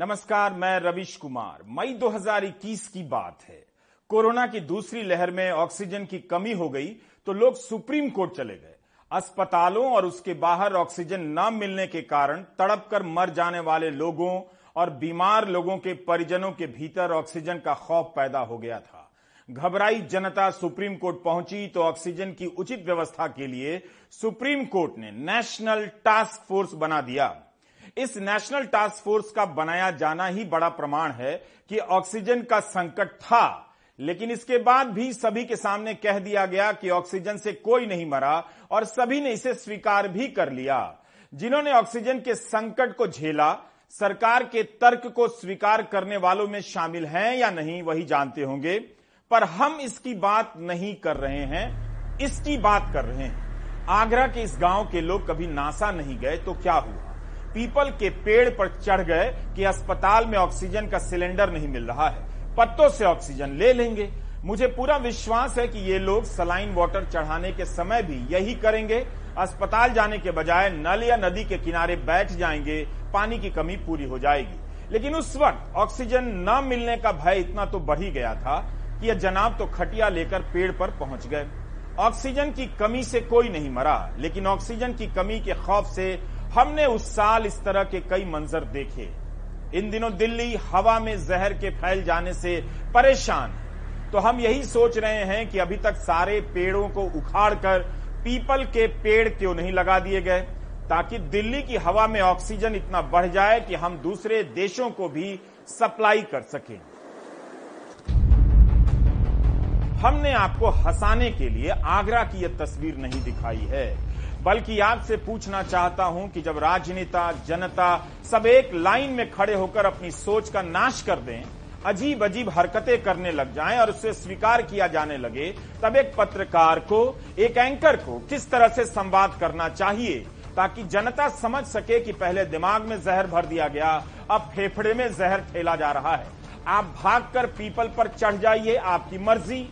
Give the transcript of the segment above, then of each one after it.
नमस्कार, मैं रविश कुमार। मई 2021 की बात है। कोरोना की दूसरी लहर में ऑक्सीजन की कमी हो गई तो लोग सुप्रीम कोर्ट चले गए। अस्पतालों और उसके बाहर ऑक्सीजन न मिलने के कारण तड़प कर मर जाने वाले लोगों और बीमार लोगों के परिजनों के भीतर ऑक्सीजन का खौफ पैदा हो गया था। घबराई जनता सुप्रीम कोर्ट पहुँची तो ऑक्सीजन की उचित व्यवस्था के लिए सुप्रीम कोर्ट ने नेशनल टास्क फोर्स बना दिया। इस नेशनल टास्क फोर्स का बनाया जाना ही बड़ा प्रमाण है कि ऑक्सीजन का संकट था। लेकिन इसके बाद भी सभी के सामने कह दिया गया कि ऑक्सीजन से कोई नहीं मरा और सभी ने इसे स्वीकार भी कर लिया। जिन्होंने ऑक्सीजन के संकट को झेला, सरकार के तर्क को स्वीकार करने वालों में शामिल हैं या नहीं, वही जानते होंगे। पर हम इसकी बात नहीं कर रहे हैं, इसकी बात कर रहे हैं। आगरा के इस गाँव के लोग कभी नासा नहीं गए तो क्या हुआ? पीपल के पेड़ पर चढ़ गए कि अस्पताल में ऑक्सीजन का सिलेंडर नहीं मिल रहा है। पत्तों से ऑक्सीजन ले लेंगे। मुझे पूरा विश्वास है कि ये लोग सलाइन वाटर चढ़ाने के समय भी यही करेंगे। अस्पताल जाने के बजाय नल या नदी के किनारे बैठ जाएँगे। पानी की कमी पूरी हो जाएगी। लेकिन उस वक्त ऑक्सीजन न मिलने का भय इतना तो बढ़ ही गया था कि यह जनाब तो खटिया लेकर पेड़ पर पहुँच गए। ऑक्सीजन की कमी से कोई नहीं मरा, लेकिन ऑक्सीजन की कमी के खौफ से हमने उस साल इस तरह के कई मंजर देखे। इन दिनों दिल्ली हवा में जहर के फैल जाने से परेशान है। तो हम यही सोच रहे हैं कि अभी तक सारे पेड़ों को उखाड़कर पीपल के पेड़ क्यों नहीं लगा दिए गए? ताकि दिल्ली की हवा में ऑक्सीजन इतना बढ़ जाए कि हम दूसरे देशों को भी सप्लाई कर सकें। हमने आपको हंसाने के लिए आगरा की यह तस्वीर नहीं दिखाई है। बल्कि आपसे पूछना चाहता हूँ कि जब राजनेता, जनता सब एक लाइन में खड़े होकर अपनी सोच का नाश कर दें अजीब अजीब हरकतें करने लग जाएँ और उसे स्वीकार किया जाने लगे, तब एक पत्रकार को, एक एंकर को किस तरह से संवाद करना चाहिए ताकि जनता समझ सके कि पहले दिमाग में जहर भर दिया गया, अब फेफड़े में जहर ठेला जा रहा है। आप भागकर पीपल पर चढ़ जाइए, आपकी मर्ज़ी।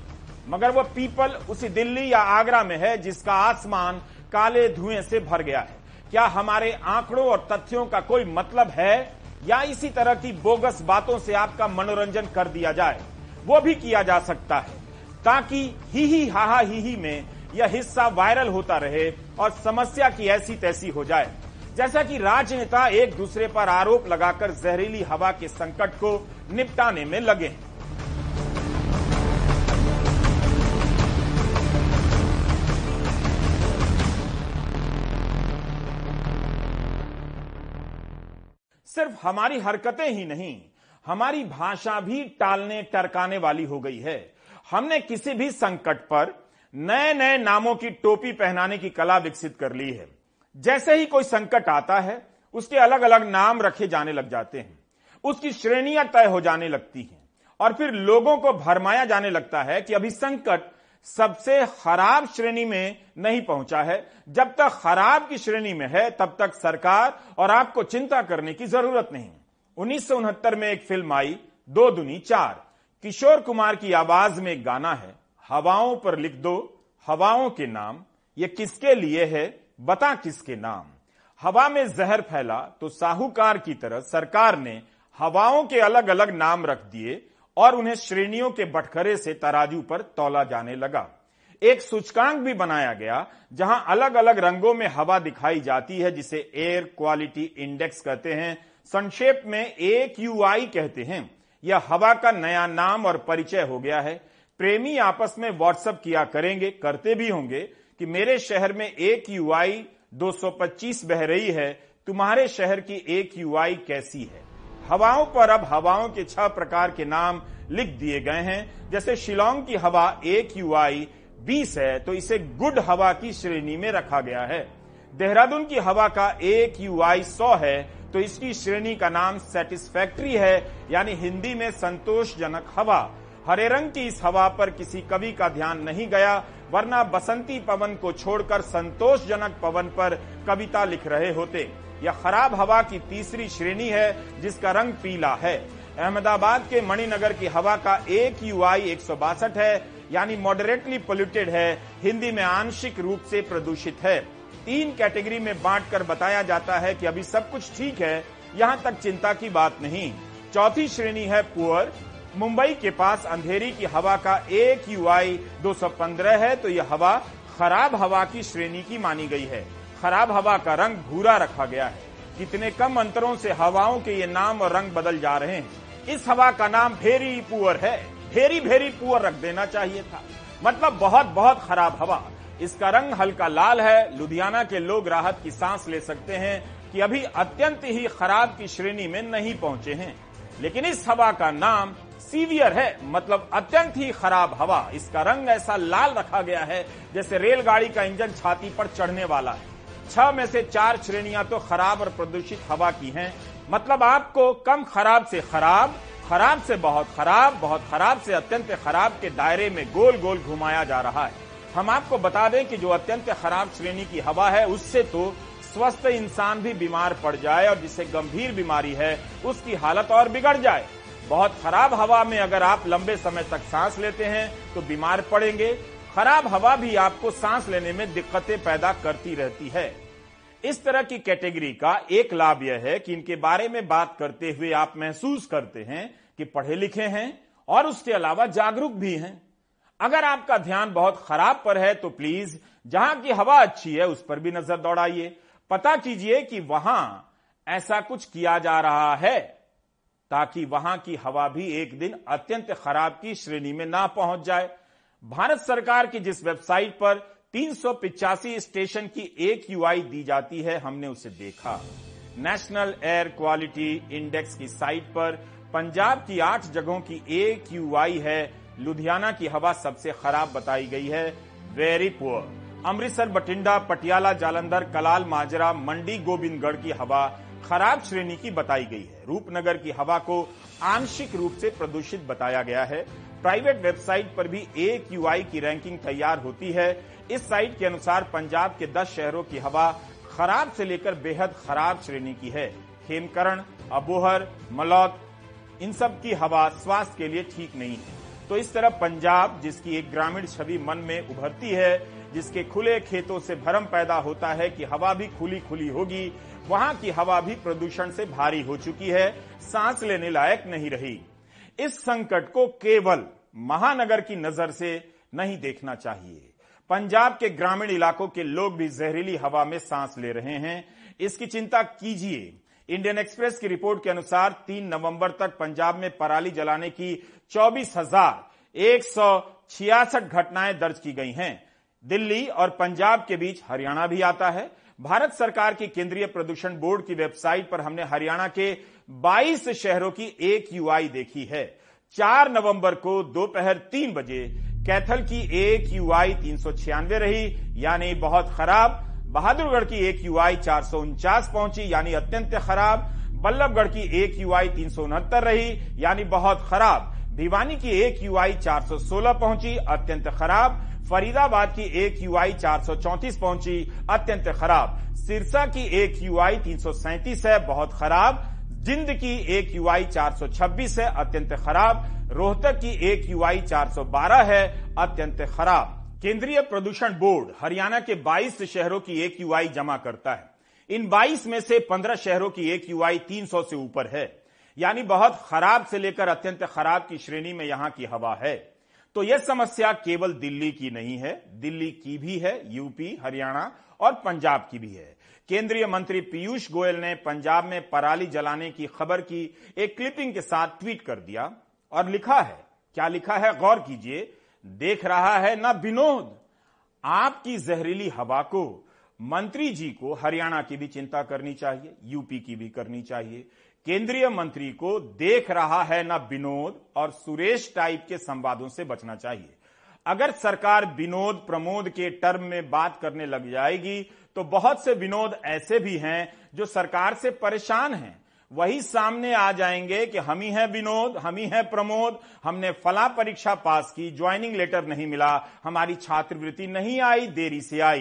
मगर वह पीपल उसी दिल्ली या आगरा में है जिसका आसमान काले धुएँ से भर गया है। क्या हमारे आंकड़ों और तथ्यों का कोई मतलब है? या इसी तरह की बोगस बातों से आपका मनोरंजन कर दिया जाए? वो भी किया जा सकता है, ताकि ही ही हाहा ही ही में यह हिस्सा वायरल होता रहे और समस्या की ऐसी तैसी हो जाए। जैसा कि राजनेता एक दूसरे पर आरोप लगाकर जहरीली हवा के संकट को निपटाने में लगे हैं। सिर्फ़ हमारी हरकतें ही नहीं, हमारी भाषा भी टालने, टरकाने वाली हो गई है। हमने किसी भी संकट पर नए नए नामों की टोपी पहनाने की कला विकसित कर ली है। जैसे ही कोई संकट आता है, उसके अलग अलग नाम रखे जाने लग जाते हैं। उसकी श्रेणियाँ तय हो जाने लगती हैं। और फिर लोगों को भरमाया जाने लगता है कि अभी संकट सबसे खराब श्रेणी में नहीं पहुँचा है। जब तक खराब की श्रेणी में है, तब तक सरकार और आपको चिंता करने की ज़रूरत नहीं। उन्नीस सौ उनहत्तर में एक फ़िल्म आई, दो दुनी चार। किशोर कुमार की आवाज़ में एक गाना है, हवाओं पर लिख दो, हवाओं के नाम। ये किसके लिए है? बता किसके नाम। हवा में जहर फैला तो साहूकार की तरह सरकार ने हवाओं के अलग अलग नाम रख दिए और उन्हें श्रेणियों के बटखरे से तराजू पर तौला जाने लगा। एक सूचकांक भी बनाया गया, जहाँ अलग अलग रंगों में हवा दिखाई जाती है, जिसे एयर क्वालिटी इंडेक्स कहते हैं। संक्षेप में ए क्यू कहते हैं। यह हवा का नया नाम और परिचय हो गया है। प्रेमी आपस में व्हाट्सएप किया करेंगे, करते भी होंगे कि मेरे शहर में एक यू आई 225 बह रही है। तुम्हारे शहर की एक यू आई कैसी है? हवाओं पर अब हवाओं के छह प्रकार के नाम लिख दिए गए हैं। जैसे शिलोंग की हवा एक यू आई बीस है तो इसे गुड हवा की श्रेणी में रखा गया है। देहरादून की हवा का एक यू आई सौ है तो इसकी श्रेणी का नाम सेटिस्फैक्ट्री है, यानी हिंदी में संतोषजनक हवा। हरे रंग की इस हवा पर किसी कवि का ध्यान नहीं गया, वरना बसंती पवन को छोड़कर संतोषजनक पवन पर कविता लिख रहे होते। यह खराब हवा की तीसरी श्रेणी है, जिसका रंग पीला है। अहमदाबाद के मणिनगर की हवा का एक यू आई एक सौ बासठ है, यानी मॉडरेटली पोल्यूटेड है, हिंदी में आंशिक रूप से प्रदूषित है। तीन कैटेगरी में बांटकर बताया जाता है कि अभी सब कुछ ठीक है, यहाँ तक चिंता की बात नहीं। चौथी श्रेणी है पुअर मुंबई के पास अंधेरी की हवा का एक यू आई दो सौ पंद्रह है तो यह हवा खराब हवा की श्रेणी की मानी गई है। खराब हवा का रंग भूरा रखा गया है। कितने कम अंतरों से हवाओं के ये नाम और रंग बदल जा रहे हैं। इस हवा का नाम भेरी पुअर है। भेरी भेरी पुअर रख देना चाहिए था। मतलब बहुत बहुत खराब हवा। इसका रंग हल्का लाल है। लुधियाना के लोग राहत की सांस ले सकते हैं कि अभी अत्यंत ही खराब की श्रेणी में नहीं पहुँचे हैं। लेकिन इस हवा का नाम सीवियर है। मतलब अत्यंत ही खराब हवा। इसका रंग ऐसा लाल रखा गया है जैसे रेलगाड़ी का इंजन छाती पर चढ़ने वाला है। छह में से चार श्रेणियाँ तो खराब और प्रदूषित हवा की हैं। मतलब आपको कम खराब से खराब खराब से बहुत खराब बहुत खराब से अत्यंत खराब के दायरे में गोल गोल घुमाया जा रहा है। हम आपको बता दें कि जो अत्यंत खराब श्रेणी की हवा है, उससे तो स्वस्थ इंसान भी बीमार पड़ जाए और जिसे गंभीर बीमारी है, उसकी हालत और बिगड़ जाए। बहुत खराब हवा में अगर आप लंबे समय तक सांस लेते हैं तो बीमार पड़ेंगे। खराब हवा भी आपको सांस लेने में दिक्कतें पैदा करती रहती है। इस तरह की कैटेगरी का एक लाभ यह है कि इनके बारे में बात करते हुए आप महसूस करते हैं कि पढ़े लिखे हैं और उसके अलावा जागरूक भी हैं। अगर आपका ध्यान बहुत खराब पर है तो प्लीज़, जहाँ की हवा अच्छी है उस पर भी नज़र दौड़ाइए। पता कीजिए कि वहाँ ऐसा कुछ किया जा रहा है ताकि वहाँ की हवा भी एक दिन अत्यंत खराब की श्रेणी में ना पहुँच जाए। भारत सरकार की जिस वेबसाइट पर तीन स्टेशन की एक यूआई दी जाती है, हमने उसे देखा। नेशनल एयर क्वालिटी इंडेक्स की साइट पर पंजाब की आठ जगहों की एक यूआई है। लुधियाना की हवा सबसे खराब बताई गई है। Very poor. अमृतसर, बठिंडा, पटियाला, जालंधर, कलाल, माजरा, मंडी, गोविंदगढ़ की हवा खराब श्रेणी की बताई गई है। रूपनगर की हवा को आंशिक रूप से प्रदूषित बताया गया है। प्राइवेट वेबसाइट पर भी एक यूआई की रैंकिंग तैयार होती है। इस साइट के अनुसार पंजाब के 10 शहरों की हवा खराब से लेकर बेहद खराब श्रेणी की है। खेमकरण अबोहर मलौद इन सब की हवा स्वास्थ्य के लिए ठीक नहीं है। तो इस तरह पंजाब, जिसकी एक ग्रामीण छवि मन में उभरती है, जिसके खुले खेतों से भरम पैदा होता है कि हवा भी खुली खुली होगी, वहाँ की हवा भी प्रदूषण से भारी हो चुकी है। सांस लेने लायक नहीं रही। इस संकट को केवल महानगर की नज़र से नहीं देखना चाहिए। पंजाब के ग्रामीण इलाकों के लोग भी जहरीली हवा में सांस ले रहे हैं। इसकी चिंता कीजिए। इंडियन एक्सप्रेस की रिपोर्ट के अनुसार 3 नवंबर तक पंजाब में पराली जलाने की चौबीस हज़ार एक सौ छियासठ घटनाएँ दर्ज की गई हैं। दिल्ली और पंजाब के बीच हरियाणा भी आता है। भारत सरकार की केंद्रीय प्रदूषण बोर्ड की वेबसाइट पर हमने हरियाणा के 22 शहरों की एक यूआई देखी है। 4 नवंबर को दोपहर तीन बजे कैथल की एक यूआई तीन सौ छियानवे रही, यानी बहुत खराब। बहादुरगढ़ की एक यूआई चार सौ उनचास पहुँची, यानी अत्यंत खराब। बल्लभगढ़ की एक यूआई तीन सौ उनहत्तर रही, यानी बहुत खराब। भिवानी की एक यूआई 416 पहुँची, अत्यंत खराब। फरीदाबाद की एक यूआई 434 पहुँची, अत्यंत खराब। सिरसा की एक यूआई तीन सौ सैंतीस है, बहुत खराब। जिंद की एक यूआई 426 है, अत्यंत खराब। रोहतक की एक यूआई 412 है, अत्यंत खराब। केंद्रीय प्रदूषण बोर्ड हरियाणा के 22 शहरों की एक यूआई जमा करता है। इन 22 में से 15 शहरों की एक यूआई 300 से ऊपर है। यानी बहुत खराब से लेकर अत्यंत खराब की श्रेणी में यहाँ की हवा है। तो यह समस्या केवल दिल्ली की नहीं है, दिल्ली की भी है, यूपी, हरियाणा और पंजाब की भी है। केंद्रीय मंत्री पीयूष गोयल ने पंजाब में पराली जलाने की खबर की एक क्लिपिंग के साथ ट्वीट कर दिया और लिखा है, क्या लिखा है गौर कीजिए, देख रहा है ना विनोद, आपकी जहरीली हवा को मंत्री जी को हरियाणा की भी चिंता करनी चाहिए, यूपी की भी करनी चाहिए। केंद्रीय मंत्री को देख रहा है ना विनोद और सुरेश टाइप के संवादों से बचना चाहिए। अगर सरकार विनोद प्रमोद के टर्म में बात करने लग जाएगी तो बहुत से विनोद ऐसे भी हैं जो सरकार से परेशान हैं। वही सामने आ जाएँगे कि हम ही हैं विनोद, हम ही हैं प्रमोद, हमने फला परीक्षा पास की, ज्वाइनिंग लेटर नहीं मिला, हमारी छात्रवृत्ति नहीं आई, देरी से आई।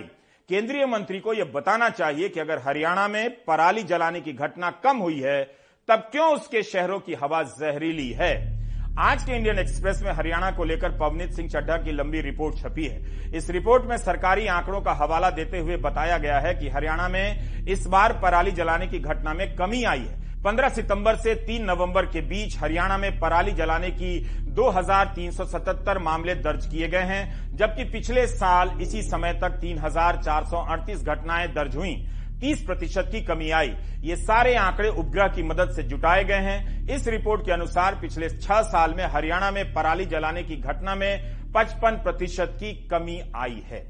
केंद्रीय मंत्री को यह बताना चाहिए कि अगर हरियाणा में पराली जलाने की घटना कम हुई है, तब क्यों उसके शहरों की हवा जहरीली है? आज के इंडियन एक्सप्रेस में हरियाणा को लेकर पवनीत सिंह चड्ढा की लंबी रिपोर्ट छपी है। इस रिपोर्ट में सरकारी आंकड़ों का हवाला देते हुए बताया गया है कि हरियाणा में इस बार पराली जलाने की घटना में कमी आई है। 15 सितंबर से 3 नवंबर के बीच हरियाणा में पराली जलाने की 2377 मामले दर्ज किए गए हैं, जबकि पिछले साल इसी समय तक 3438 घटनाएँ दर्ज हुई। 30 प्रतिशत की कमी आई। ये सारे आंकड़े उपग्रह की मदद से जुटाए गए हैं। इस रिपोर्ट के अनुसार पिछले छह साल में हरियाणा में पराली जलाने की घटना में 55 प्रतिशत की कमी आई है।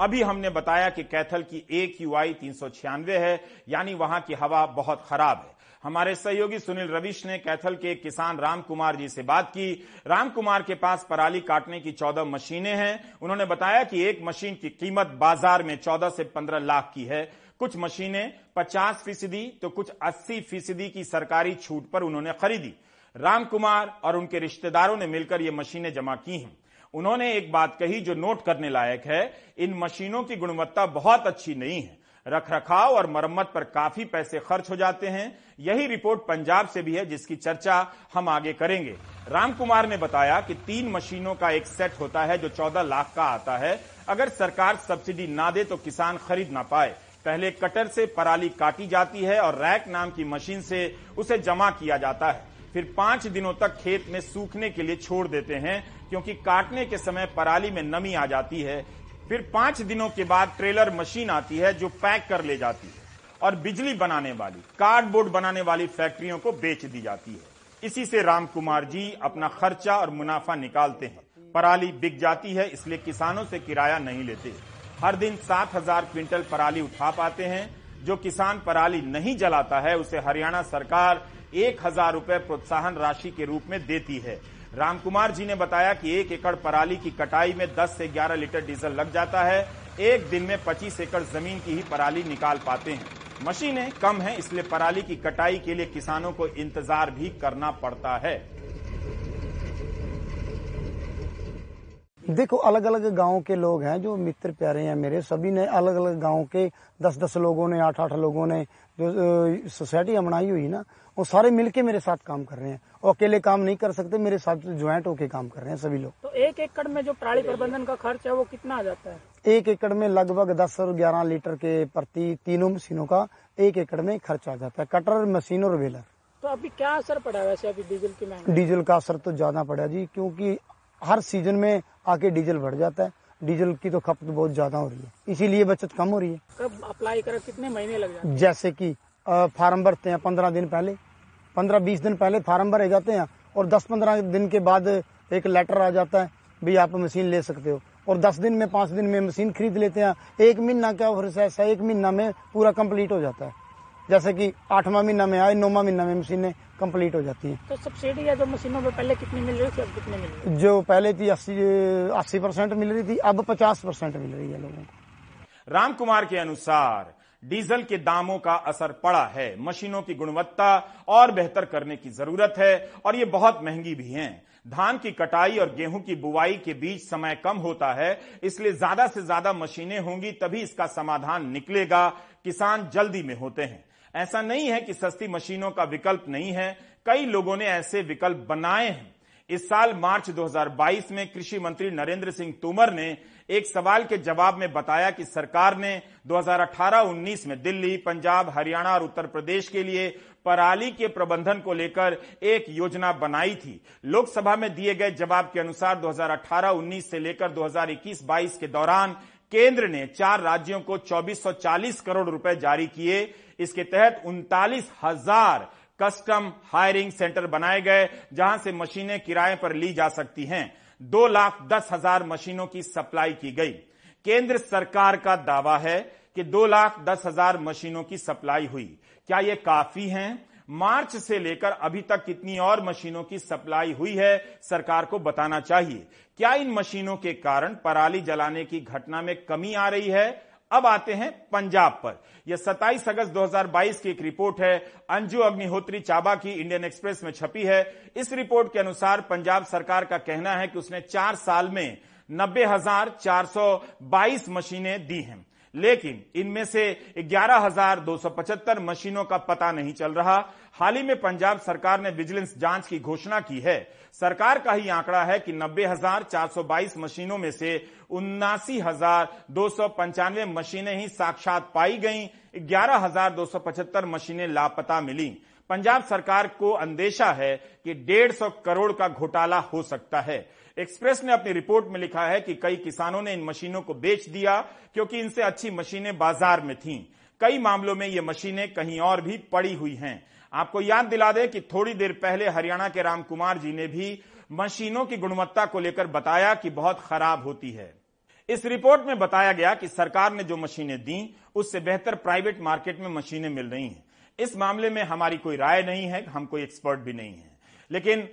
अभी हमने बताया कि कैथल की एक यूआई तीन सौ छियानवे है, यानी वहाँ की हवा बहुत खराब है। हमारे सहयोगी सुनील रविश ने कैथल के किसान राम कुमार जी से बात की। राम कुमार के पास पराली काटने की चौदह मशीनें हैं। उन्होंने बताया कि एक मशीन की कीमत बाज़ार में चौदह से पंद्रह लाख की है। कुछ मशीनें पचास फ़ीसदी तो कुछ अस्सी फ़ीसदी की सरकारी छूट पर उन्होंने खरीदी। राम कुमार और उनके रिश्तेदारों ने मिलकर ये मशीनें जमा की हैं। उन्होंने एक बात कही जो नोट करने लायक है, इन मशीनों की गुणवत्ता बहुत अच्छी नहीं है। रखरखाव और मरम्मत पर काफ़ी पैसे खर्च हो जाते हैं। यही रिपोर्ट पंजाब से भी है, जिसकी चर्चा हम आगे करेंगे। राम कुमार ने बताया कि तीन मशीनों का एक सेट होता है जो चौदह लाख का आता है। अगर सरकार सब्सिडी ना दे तो किसान खरीद ना पाए। पहले कटर से पराली काटी जाती है और रैक नाम की मशीन से उसे जमा किया जाता है। फिर पाँच दिनों तक खेत में सूखने के लिए छोड़ देते हैं, क्योंकि काटने के समय पराली में नमी आ जाती है। फिर पाँच दिनों के बाद ट्रेलर मशीन आती है जो पैक कर ले जाती है और बिजली बनाने वाली, कार्डबोर्ड बनाने वाली फैक्ट्रियों को बेच दी जाती है। इसी से राम कुमार जी अपना खर्चा और मुनाफा निकालते हैं। पराली बिक जाती है, इसलिए किसानों से किराया नहीं लेते। हर दिन सात हज़ार क्विंटल पराली उठा पाते हैं। जो किसान पराली नहीं जलाता है, उसे हरियाणा सरकार एक हज़ार रुपये प्रोत्साहन राशि के रूप में देती है। रामकुमार जी ने बताया कि एक एकड़ पराली की कटाई में 10 से 11 लीटर डीजल लग जाता है। एक दिन में 25 एकड़ ज़मीन की ही पराली निकाल पाते हैं। मशीनें कम हैं, इसलिए पराली की कटाई के लिए किसानों को इंतज़ार भी करना पड़ता है। देखो अलग अलग गाँव के लोग हैं जो मित्र प्यारे हैं मेरे। सभी ने अलग अलग गाँव के दस दस लोगों ने आठ आठ लोगों ने जो सोसाइटी बनाई हुई ना वो सारे मिलके मेरे साथ काम कर रहे हैं। और अकेले काम नहीं कर सकते मेरे साथ ज्वाइंट होके काम कर रहे हैं सभी लोग। तो एक एकड़ में जो प्राणी प्रबंधन का खर्च है वो कितना आ जाता है? एक एकड़ में लगभग दस और ग्यारह लीटर के प्रति तीनों मशीनों का एक एकड़ में खर्च आ जाता है। कटर मशीन और वेलर। तो अभी क्या असर पड़ा वैसे अभी डीजल की डीजल का असर तो ज़्यादा पड़ा जी क्योंकि हर सीज़न में आके डीजल बढ़ जाता है। डीजल की तो खपत बहुत ज़्यादा हो रही है। इसीलिए बचत कम हो रही है। कब अप्लाई कर? कितने महीने लग जाते हैं? जैसे कि फार्म भरते हैं पंद्रह दिन पहले। पंद्रह बीस दिन पहले फार्म भरे जाते हैं और दस पंद्रह दिन के बाद एक लेटर आ जाता है भी आप मशीन ले सकते हो। और दस दिन में पाँच दिन में मशीन खरीद लेते हैं। एक महीना क्या प्रोसेस है एक महीना में पूरा कंप्लीट हो जाता है। जैसे कि आठवां महीना में आए नौवा महीना में मशीनें कंप्लीट हो जाती है। तो सब्सिडी या जो मशीनों में पहले कितनी मिल रही थी अब कितनी मिल रही है? जो पहले थी अस्सी अस्सी परसेंट मिल रही थी अब पचास परसेंट मिल रही है लोगों को। राम कुमार के अनुसार डीजल के दामों का असर पड़ा है। मशीनों की गुणवत्ता और बेहतर करने की ज़रूरत है और ये बहुत महँगी भी हैं। धान की कटाई और गेहूँ की बुआई के बीच समय कम होता है इसलिए ज़्यादा से ज़्यादा मशीनें होंगी तभी इसका समाधान निकलेगा। किसान जल्दी में होते हैं। ऐसा नहीं है कि सस्ती मशीनों का विकल्प नहीं है। कई लोगों ने ऐसे विकल्प बनाए हैं। इस साल मार्च 2022 में कृषि मंत्री नरेंद्र सिंह तोमर ने एक सवाल के जवाब में बताया कि सरकार ने 2018-19 में दिल्ली, पंजाब, हरियाणा और उत्तर प्रदेश के लिए पराली के प्रबंधन को लेकर एक योजना बनाई थी। लोकसभा में दिए गए जवाब के अनुसार 2018-19 से लेकर 2021-22 के दौरान केंद्र ने चार राज्यों को 2440 करोड़ रुपए जारी किए। इसके तहत उनतालीस हज़ार कस्टम हायरिंग सेंटर बनाए गए, जहाँ से मशीनें किराए पर ली जा सकती हैं। दो लाख दस हज़ार मशीनों की सप्लाई की गई। केंद्र सरकार का दावा है कि दो लाख दस हज़ार मशीनों की सप्लाई हुई। क्या ये काफ़ी है? मार्च से लेकर अभी तक कितनी और मशीनों की सप्लाई हुई है, सरकार को बताना चाहिए। क्या इन मशीनों के कारण पराली जलाने की घटना में कमी आ रही है? अब आते हैं पंजाब पर। यह 27 अगस्त 2022 की एक रिपोर्ट है। अंजू अग्निहोत्री चाबा की इंडियन एक्सप्रेस में छपी है। इस रिपोर्ट के अनुसार पंजाब सरकार का कहना है कि उसने चार साल में नब्बे हज़ार चार सौ बाईस मशीनें दी हैं। लेकिन इनमें से 11,275 मशीनों का पता नहीं चल रहा। हाल ही में पंजाब सरकार ने विजिलेंस जाँच की घोषणा की है। सरकार का ही आंकड़ा है कि 90,422 मशीनों में से उन्नासी मशीनें ही साक्षात पाई गईं। 11,275 मशीनें लापता मिली। पंजाब सरकार को अंदेशा है कि डेढ़ सौ करोड़ का घोटाला हो सकता है। एक्सप्रेस ने अपनी रिपोर्ट में लिखा है कि कई किसानों ने इन मशीनों को बेच दिया क्योंकि इनसे अच्छी मशीनें बाज़ार में थीं। कई मामलों में ये मशीनें कहीं और भी पड़ी हुई हैं। आपको याद दिला दें कि थोड़ी देर पहले हरियाणा के राम कुमार जी ने भी मशीनों की गुणवत्ता को लेकर बताया कि बहुत खराब होती है। इस रिपोर्ट में बताया गया कि सरकार ने जो मशीनें दी, उससे बेहतर प्राइवेट मार्केट में मशीनें मिल रही हैं। इस मामले में हमारी कोई राय नहीं है, हम कोई एक्सपर्ट भी नहीं है। लेकिन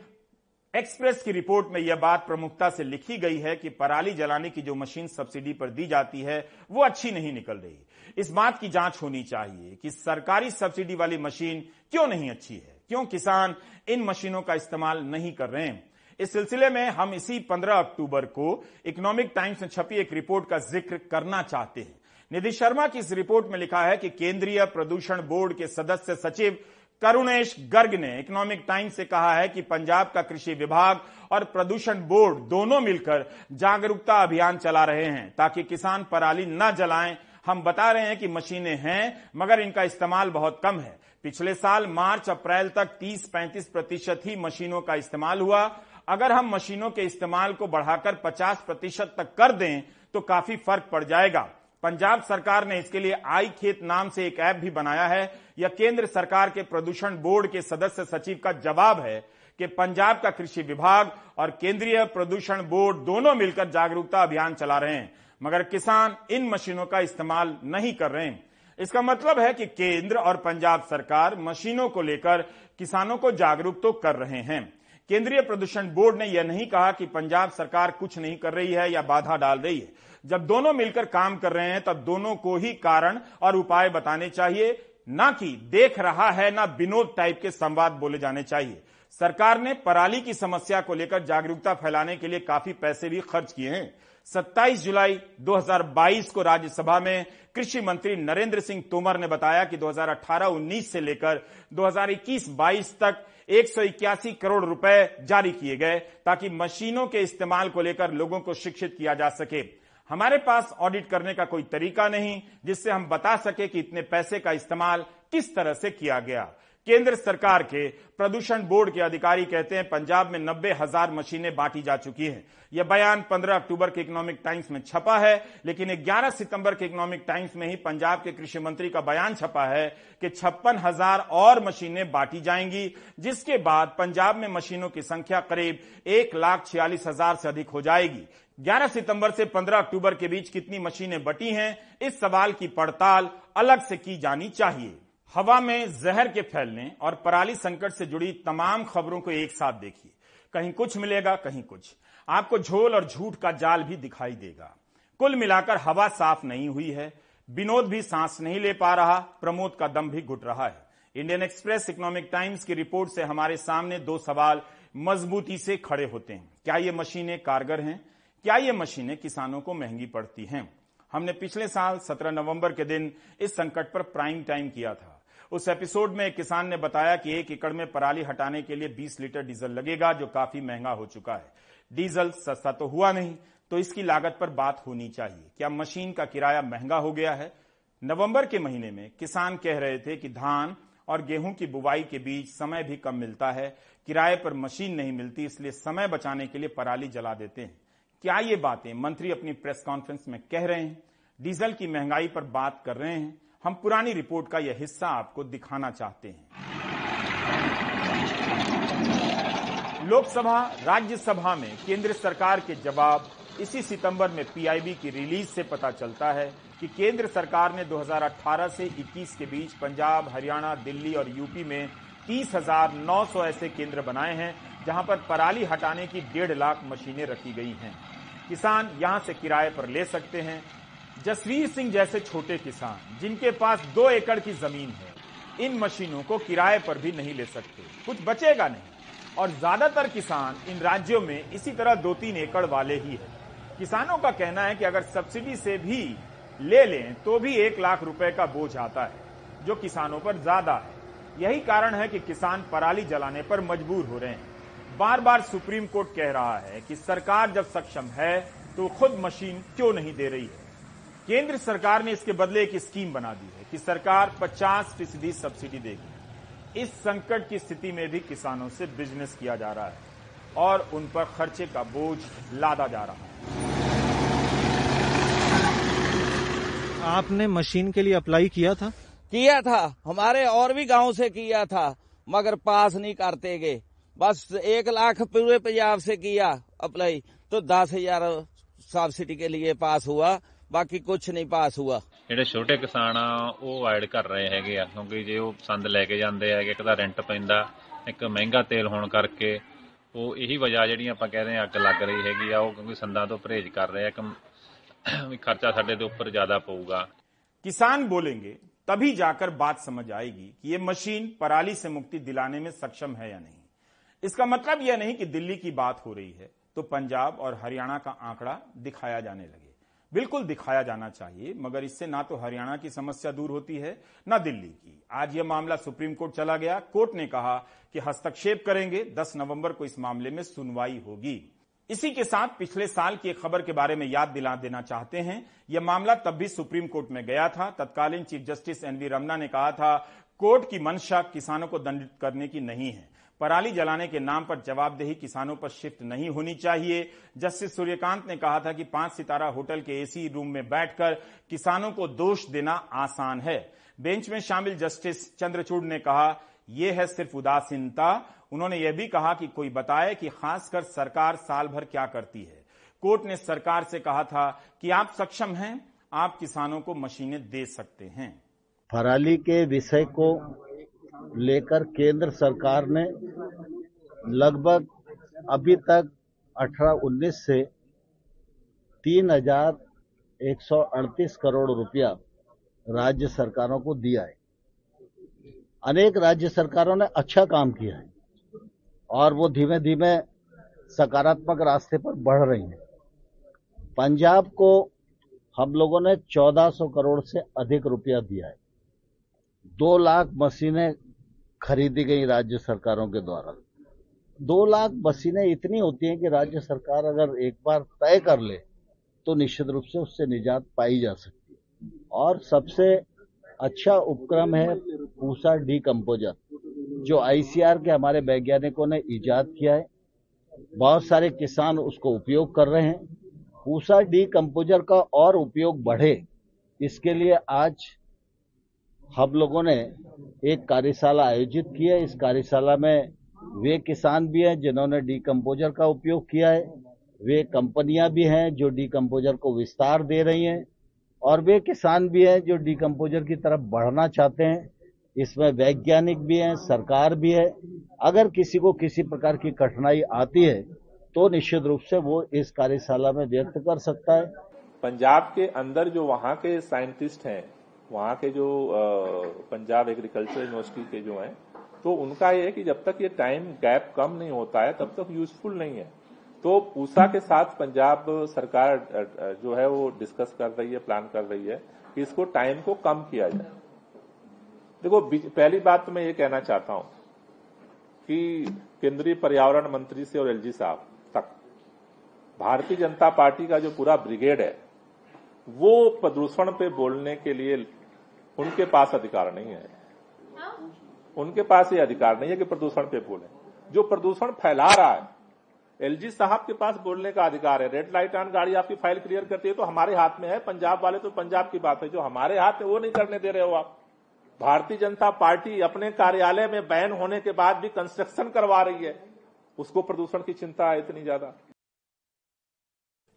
एक्सप्रेस की रिपोर्ट में यह बात प्रमुखता से लिखी गई है कि पराली जलाने की जो मशीन सब्सिडी पर दी जाती है, वो अच्छी नहीं निकल रही। इस बात की जाँच होनी चाहिए कि सरकारी सब्सिडी वाली मशीन क्यों नहीं अच्छी है, क्यों किसान इन मशीनों का इस्तेमाल नहीं कर रहे हैं। इस सिलसिले में हम इसी 15 अक्टूबर को इकोनॉमिक टाइम्स में छपी एक रिपोर्ट का ज़िक्र करना चाहते हैं। निधि शर्मा की इस रिपोर्ट में लिखा है कि केंद्रीय प्रदूषण बोर्ड के सदस्य सचिव करुणेश गर्ग ने इकोनॉमिक टाइम्स से कहा है कि पंजाब का कृषि विभाग और प्रदूषण बोर्ड दोनों मिलकर जागरूकता अभियान चला रहे हैं, ताकि किसान पराली न जलाएँ। हम बता रहे हैं कि मशीनें हैं, मगर इनका इस्तेमाल बहुत कम है। पिछले साल मार्च, अप्रैल तक 30-35 प्रतिशत ही मशीनों का इस्तेमाल हुआ। अगर हम मशीनों के इस्तेमाल को बढ़ाकर 50 प्रतिशत तक कर दें तो काफ़ी फ़र्क पड़ जाएगा। पंजाब सरकार ने इसके लिए आई खेत नाम से एक ऐप भी बनाया है। यह केंद्र सरकार के प्रदूषण बोर्ड के सदस्य सचिव का जवाब है कि पंजाब का कृषि विभाग और केंद्रीय प्रदूषण बोर्ड दोनों मिलकर जागरूकता अभियान चला रहे हैं, मगर किसान इन मशीनों का इस्तेमाल नहीं कर रहे हैं। इसका मतलब है कि केंद्र और पंजाब सरकार मशीनों को लेकर किसानों को जागरूक तो कर रहे हैं। केंद्रीय प्रदूषण बोर्ड ने यह नहीं कहा कि पंजाब सरकार कुछ नहीं कर रही है या बाधा डाल रही है। जब दोनों मिलकर काम कर रहे हैं, तब दोनों को ही कारण और उपाय बताने चाहिए। ना कि देख रहा है, ना विनोद टाइप के संवाद बोले जाने चाहिए। सरकार ने पराली की समस्या को लेकर जागरूकता फैलाने के लिए काफ़ी पैसे भी खर्च किए हैं। 27 जुलाई 2022 को राज्यसभा में कृषि मंत्री नरेंद्र सिंह तोमर ने बताया कि 2018-19 से लेकर 2021-22 तक एक सौ इक्यासी करोड़ रुपए जारी किए गए ताकि मशीनों के इस्तेमाल को लेकर लोगों को शिक्षित किया जा सके। हमारे पास ऑडिट करने का कोई तरीका नहीं, जिससे हम बता सके कि इतने पैसे का इस्तेमाल किस तरह से किया गया। केंद्र सरकार के प्रदूषण बोर्ड के अधिकारी कहते हैं पंजाब में नब्बे हज़ार मशीनें बांटी जा चुकी हैं। यह बयान 15 अक्टूबर के इकोनॉमिक टाइम्स में छपा है, लेकिन 11 सितंबर के इकोनॉमिक टाइम्स में ही पंजाब के कृषि मंत्री का बयान छपा है कि छप्पन हज़ार और मशीनें बांटी जाएँगी, जिसके बाद पंजाब में मशीनों की संख्या करीब एक लाख छियालीस हज़ार से अधिक हो जाएगी। 11 सितंबर से 15 अक्टूबर के बीच कितनी मशीनें बटी हैं, इस सवाल की पड़ताल अलग से की जानी चाहिए। हवा में जहर के फैलने और पराली संकट से जुड़ी तमाम खबरों को एक साथ देखिए। कहीं कुछ मिलेगा, कहीं कुछ। आपको झोल और झूठ का जाल भी दिखाई देगा। कुल मिलाकर हवा साफ़ नहीं हुई है। विनोद भी सांस नहीं ले पा रहा। प्रमोद का दम भी घुट रहा है। इंडियन एक्सप्रेस, इकोनॉमिक टाइम्स की रिपोर्ट से हमारे सामने दो सवाल मजबूती से खड़े होते हैं। क्या ये मशीनें कारगर हैं? क्या ये मशीनें किसानों को महँगी पड़ती हैं? हमने पिछले साल 17 नवंबर के दिन इस संकट पर प्राइम टाइम किया था। उस एपिसोड में एक किसान ने बताया कि एक एकड़ में पराली हटाने के लिए 20 लीटर डीजल लगेगा, जो काफ़ी महँगा हो चुका है। डीजल सस्ता तो हुआ नहीं तो इसकी लागत पर बात होनी चाहिए। क्या मशीन का किराया महँगा हो गया है? नवंबर के महीने में किसान कह रहे थे कि धान और गेहूँ की बुवाई के बीच समय भी कम मिलता है। किराए पर मशीन नहीं मिलती, इसलिए समय बचाने के लिए पराली जला देते हैं। क्या ये बातें मंत्री अपनी प्रेस कॉन्फ्रेंस में कह रहे हैं? डीजल की महँगाई पर बात कर रहे हैं। हम पुरानी रिपोर्ट का यह हिस्सा आपको दिखाना चाहते हैं। लोकसभा, राज्यसभा में केंद्र सरकार के जवाब इसी सितंबर में पीआईबी की रिलीज़ से पता चलता है कि केंद्र सरकार ने 2018 से 21 के बीच पंजाब, हरियाणा, दिल्ली और यूपी में तीस हज़ार नौ सौ ऐसे केंद्र बनाए हैं, जहाँ पर पराली हटाने की डेढ़ लाख मशीनें रखी गई हैं। किसान यहाँ से किराए पर ले सकते हैं जसवीर सिंह जैसे छोटे किसान, जिनके पास दो एकड़ की ज़मीन है, इन मशीनों को किराए पर भी नहीं ले सकते। कुछ बचेगा नहीं। और ज़्यादातर किसान इन राज्यों में इसी तरह दो तीन एकड़ वाले ही है। किसानों का कहना है कि अगर सब्सिडी से भी ले लें तो भी एक लाख रुपए का बोझ आता है, जो किसानों पर ज़्यादा है। यही कारण है कि किसान पराली जलाने पर मजबूर हो रहे हैं। बार बार सुप्रीम कोर्ट कह रहा है कि सरकार जब सक्षम है तो खुद मशीन क्यों नहीं दे रही है? केंद्र सरकार ने इसके बदले एक स्कीम बना दी है कि सरकार 50 फ़ीसदी सब्सिडी देगी। इस संकट की स्थिति में भी किसानों से बिज़नेस किया जा रहा है और उन पर खर्चे का बोझ लादा जा रहा है। आपने मशीन के लिए अप्लाई किया था? किया था। हमारे और भी गाँव से किया था मगर पास नहीं करते गए। बस एक लाख पूरे पंजाब से किया अप्लाई तो दस हज़ार सब्सिडी के लिए पास हुआ। ਬਾਕੀ ਕੁਝ ਨਹੀਂ ਪਾਸ ਹੁਆ ਜਿਹੜੇ ਛੋਟੇ ਕਿਸਾਨ ਆ ਉਹ ਅਵਾਇਡ ਕਰ ਰਹੇ ਹੈਗੇ ਆ ਕਿਉਂਕਿ ਜੇ ਉਹ ਸੰਦ ਲੈ ਕੇ ਜਾਂਦੇ ਆ ਇੱਕ ਤਾਂ ਰੈਂਟ ਪੈਂਦਾ ਇੱਕ ਮਹਿੰਗਾ ਤੇਲ ਹੋਣ ਕਰਕੇ ਉਹ ਇਹੀ ਵਜ੍ਹਾ ਜਿਹੜੀ ਆਪਾਂ ਕਹਿੰਦੇ ਆ ਅੱਗ ਲੱਗ ਰਹੀ ਹੈਗੀ ਆ ਉਹ ਕਿਉਂਕਿ ਸੰਦਾਂ ਤੋਂ ਪਰਹੇਜ਼ ਕਰ ਰਹੇ ਆ ਕਿ ਖਰਚਾ ਸਾਡੇ ਦੇ ਉੱਪਰ ਜ਼ਿਆਦਾ ਪਊਗਾ किसान बोलेंगे तभी जाकर बात समझ आएगी कि ये मशीन पराली से मुक्ति दिलाने में सक्षम है या नहीं इसका मतलब यह नहीं कि दिल्ली की बात हो रही है तो पंजाब और हरियाणा का आंकड़ा दिखाया जाने लगे बिल्कुल दिखाया जाना चाहिए, मगर इससे ना तो हरियाणा की समस्या दूर होती है, ना दिल्ली की। आज यह मामला सुप्रीम कोर्ट चला गया। कोर्ट ने कहा कि हस्तक्षेप करेंगे 10 नवंबर को इस मामले में सुनवाई होगी। इसी के साथ पिछले साल की एक खबर के बारे में याद दिला देना चाहते हैं। यह मामला तब भी सुप्रीम कोर्ट में गया था। तत्कालीन चीफ जस्टिस एनवी रमना ने कहा था, कोर्ट की मंशा किसानों को दंडित करने की नहीं है। पराली जलाने के नाम पर जवाबदेही किसानों पर शिफ्ट नहीं होनी चाहिए। जस्टिस सूर्यकांत ने कहा था कि पाँच सितारा होटल के एसी रूम में बैठकर किसानों को दोष देना आसान है। बेंच में शामिल जस्टिस चंद्रचूड़ ने कहा यह है सिर्फ़ उदासीनता। उन्होंने यह भी कहा कि कोई बताए कि खासकर सरकार साल भर क्या करती है। कोर्ट ने सरकार से कहा था कि आप सक्षम हैं, आप किसानों को मशीनें दे सकते हैं। पराली के विषय को लेकर केंद्र सरकार ने लगभग अभी तक 18-19 से तीन हज़ार एक सौ अड़तीस करोड़ रुपया राज्य सरकारों को दिया है। अनेक राज्य सरकारों ने अच्छा काम किया है और वो धीमे धीमे सकारात्मक रास्ते पर बढ़ रही हैं। पंजाब को हम लोगों ने 1400 करोड़ से अधिक रुपया दिया है। दो लाख मशीनें खरीदी गई राज्य सरकारों के द्वारा। दो लाख मशीनें इतनी होती हैं कि राज्य सरकार अगर एक बार तय कर ले तो निश्चित रूप से उससे निजात पाई जा सकती है। और सबसे अच्छा उपक्रम है पूसा डीकम्पोजर, जो आईसीआर के हमारे वैज्ञानिकों ने ईजाद किया है। बहुत सारे किसान उसको उपयोग कर रहे हैं। पूसा डीकम्पोजर का और उपयोग बढ़े, इसके लिए आज हम लोगों ने एक कार्यशाला आयोजित की है। इस कार्यशाला में वे किसान भी हैं जिन्होंने डीकम्पोजर का उपयोग किया है। वे कंपनियाँ भी हैं जो डीकम्पोजर को विस्तार दे रही हैं और वे किसान भी हैं जो डीकम्पोजर की तरफ़ बढ़ना चाहते हैं। इसमें वैज्ञानिक भी हैं, सरकार भी है। अगर किसी को किसी प्रकार की कठिनाई आती है तो निश्चित रूप से वो इस कार्यशाला में व्यक्त कर सकता है। पंजाब के अंदर जो वहाँ के साइंटिस्ट हैं वहाँ के जो पंजाब एग्रीकल्चर यूनिवर्सिटी के जो हैं तो उनका ये है कि जब तक ये टाइम गैप कम नहीं होता है, तब तक यूजफुल नहीं है। तो पूसा के साथ पंजाब सरकार जो है वो डिस्कस कर रही है प्लान कर रही है कि इसको टाइम को कम किया जाए। देखो पहली बात तो मैं ये कहना चाहता हूँ कि केंद्रीय पर्यावरण मंत्री से और एलजी साहब तक, भारतीय जनता पार्टी का जो पूरा ब्रिगेड है, वो प्रदूषण पे बोलने के लिए उनके पास अधिकार नहीं है। उनके पास ये अधिकार नहीं है कि प्रदूषण पे बोले। जो प्रदूषण फैला रहा है, एलजी साहब के पास बोलने का अधिकार है। रेड लाइट ऑन गाड़ी आपकी फ़ाइल क्लियर करती है तो हमारे हाथ में है। पंजाब वाले तो पंजाब की बात है। जो हमारे हाथ है, वो नहीं करने दे रहे हो आप। भारतीय जनता पार्टी अपने कार्यालय में बैन होने के बाद भी कंस्ट्रक्शन करवा रही है। उसको प्रदूषण की चिंता है इतनी ज़्यादा।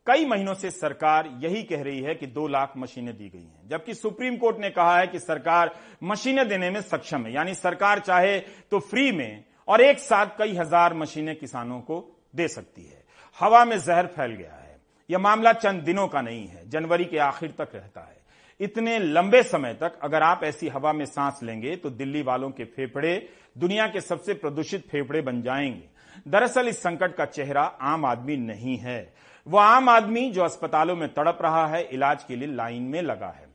कई महीनों से सरकार यही कह रही है कि दो लाख मशीनें दी गई हैं। जबकि सुप्रीम कोर्ट ने कहा है कि सरकार मशीनें देने में सक्षम है। यानी सरकार चाहे तो फ्री में और एक साथ कई हज़ार मशीनें किसानों को दे सकती है। हवा में जहर फैल गया है। यह मामला चंद दिनों का नहीं है। जनवरी के आखिर तक रहता है। इतने लंबे समय तक अगर आप ऐसी हवा में सांस लेंगे तो दिल्ली वालों के फेफड़े, दुनिया के सबसे प्रदूषित फेफड़े बन जाएँगे। दरअसल इस संकट का चेहरा आम आदमी नहीं है। वो आम आदमी जो अस्पतालों में तड़प रहा है, इलाज के लिए लाइन में लगा है।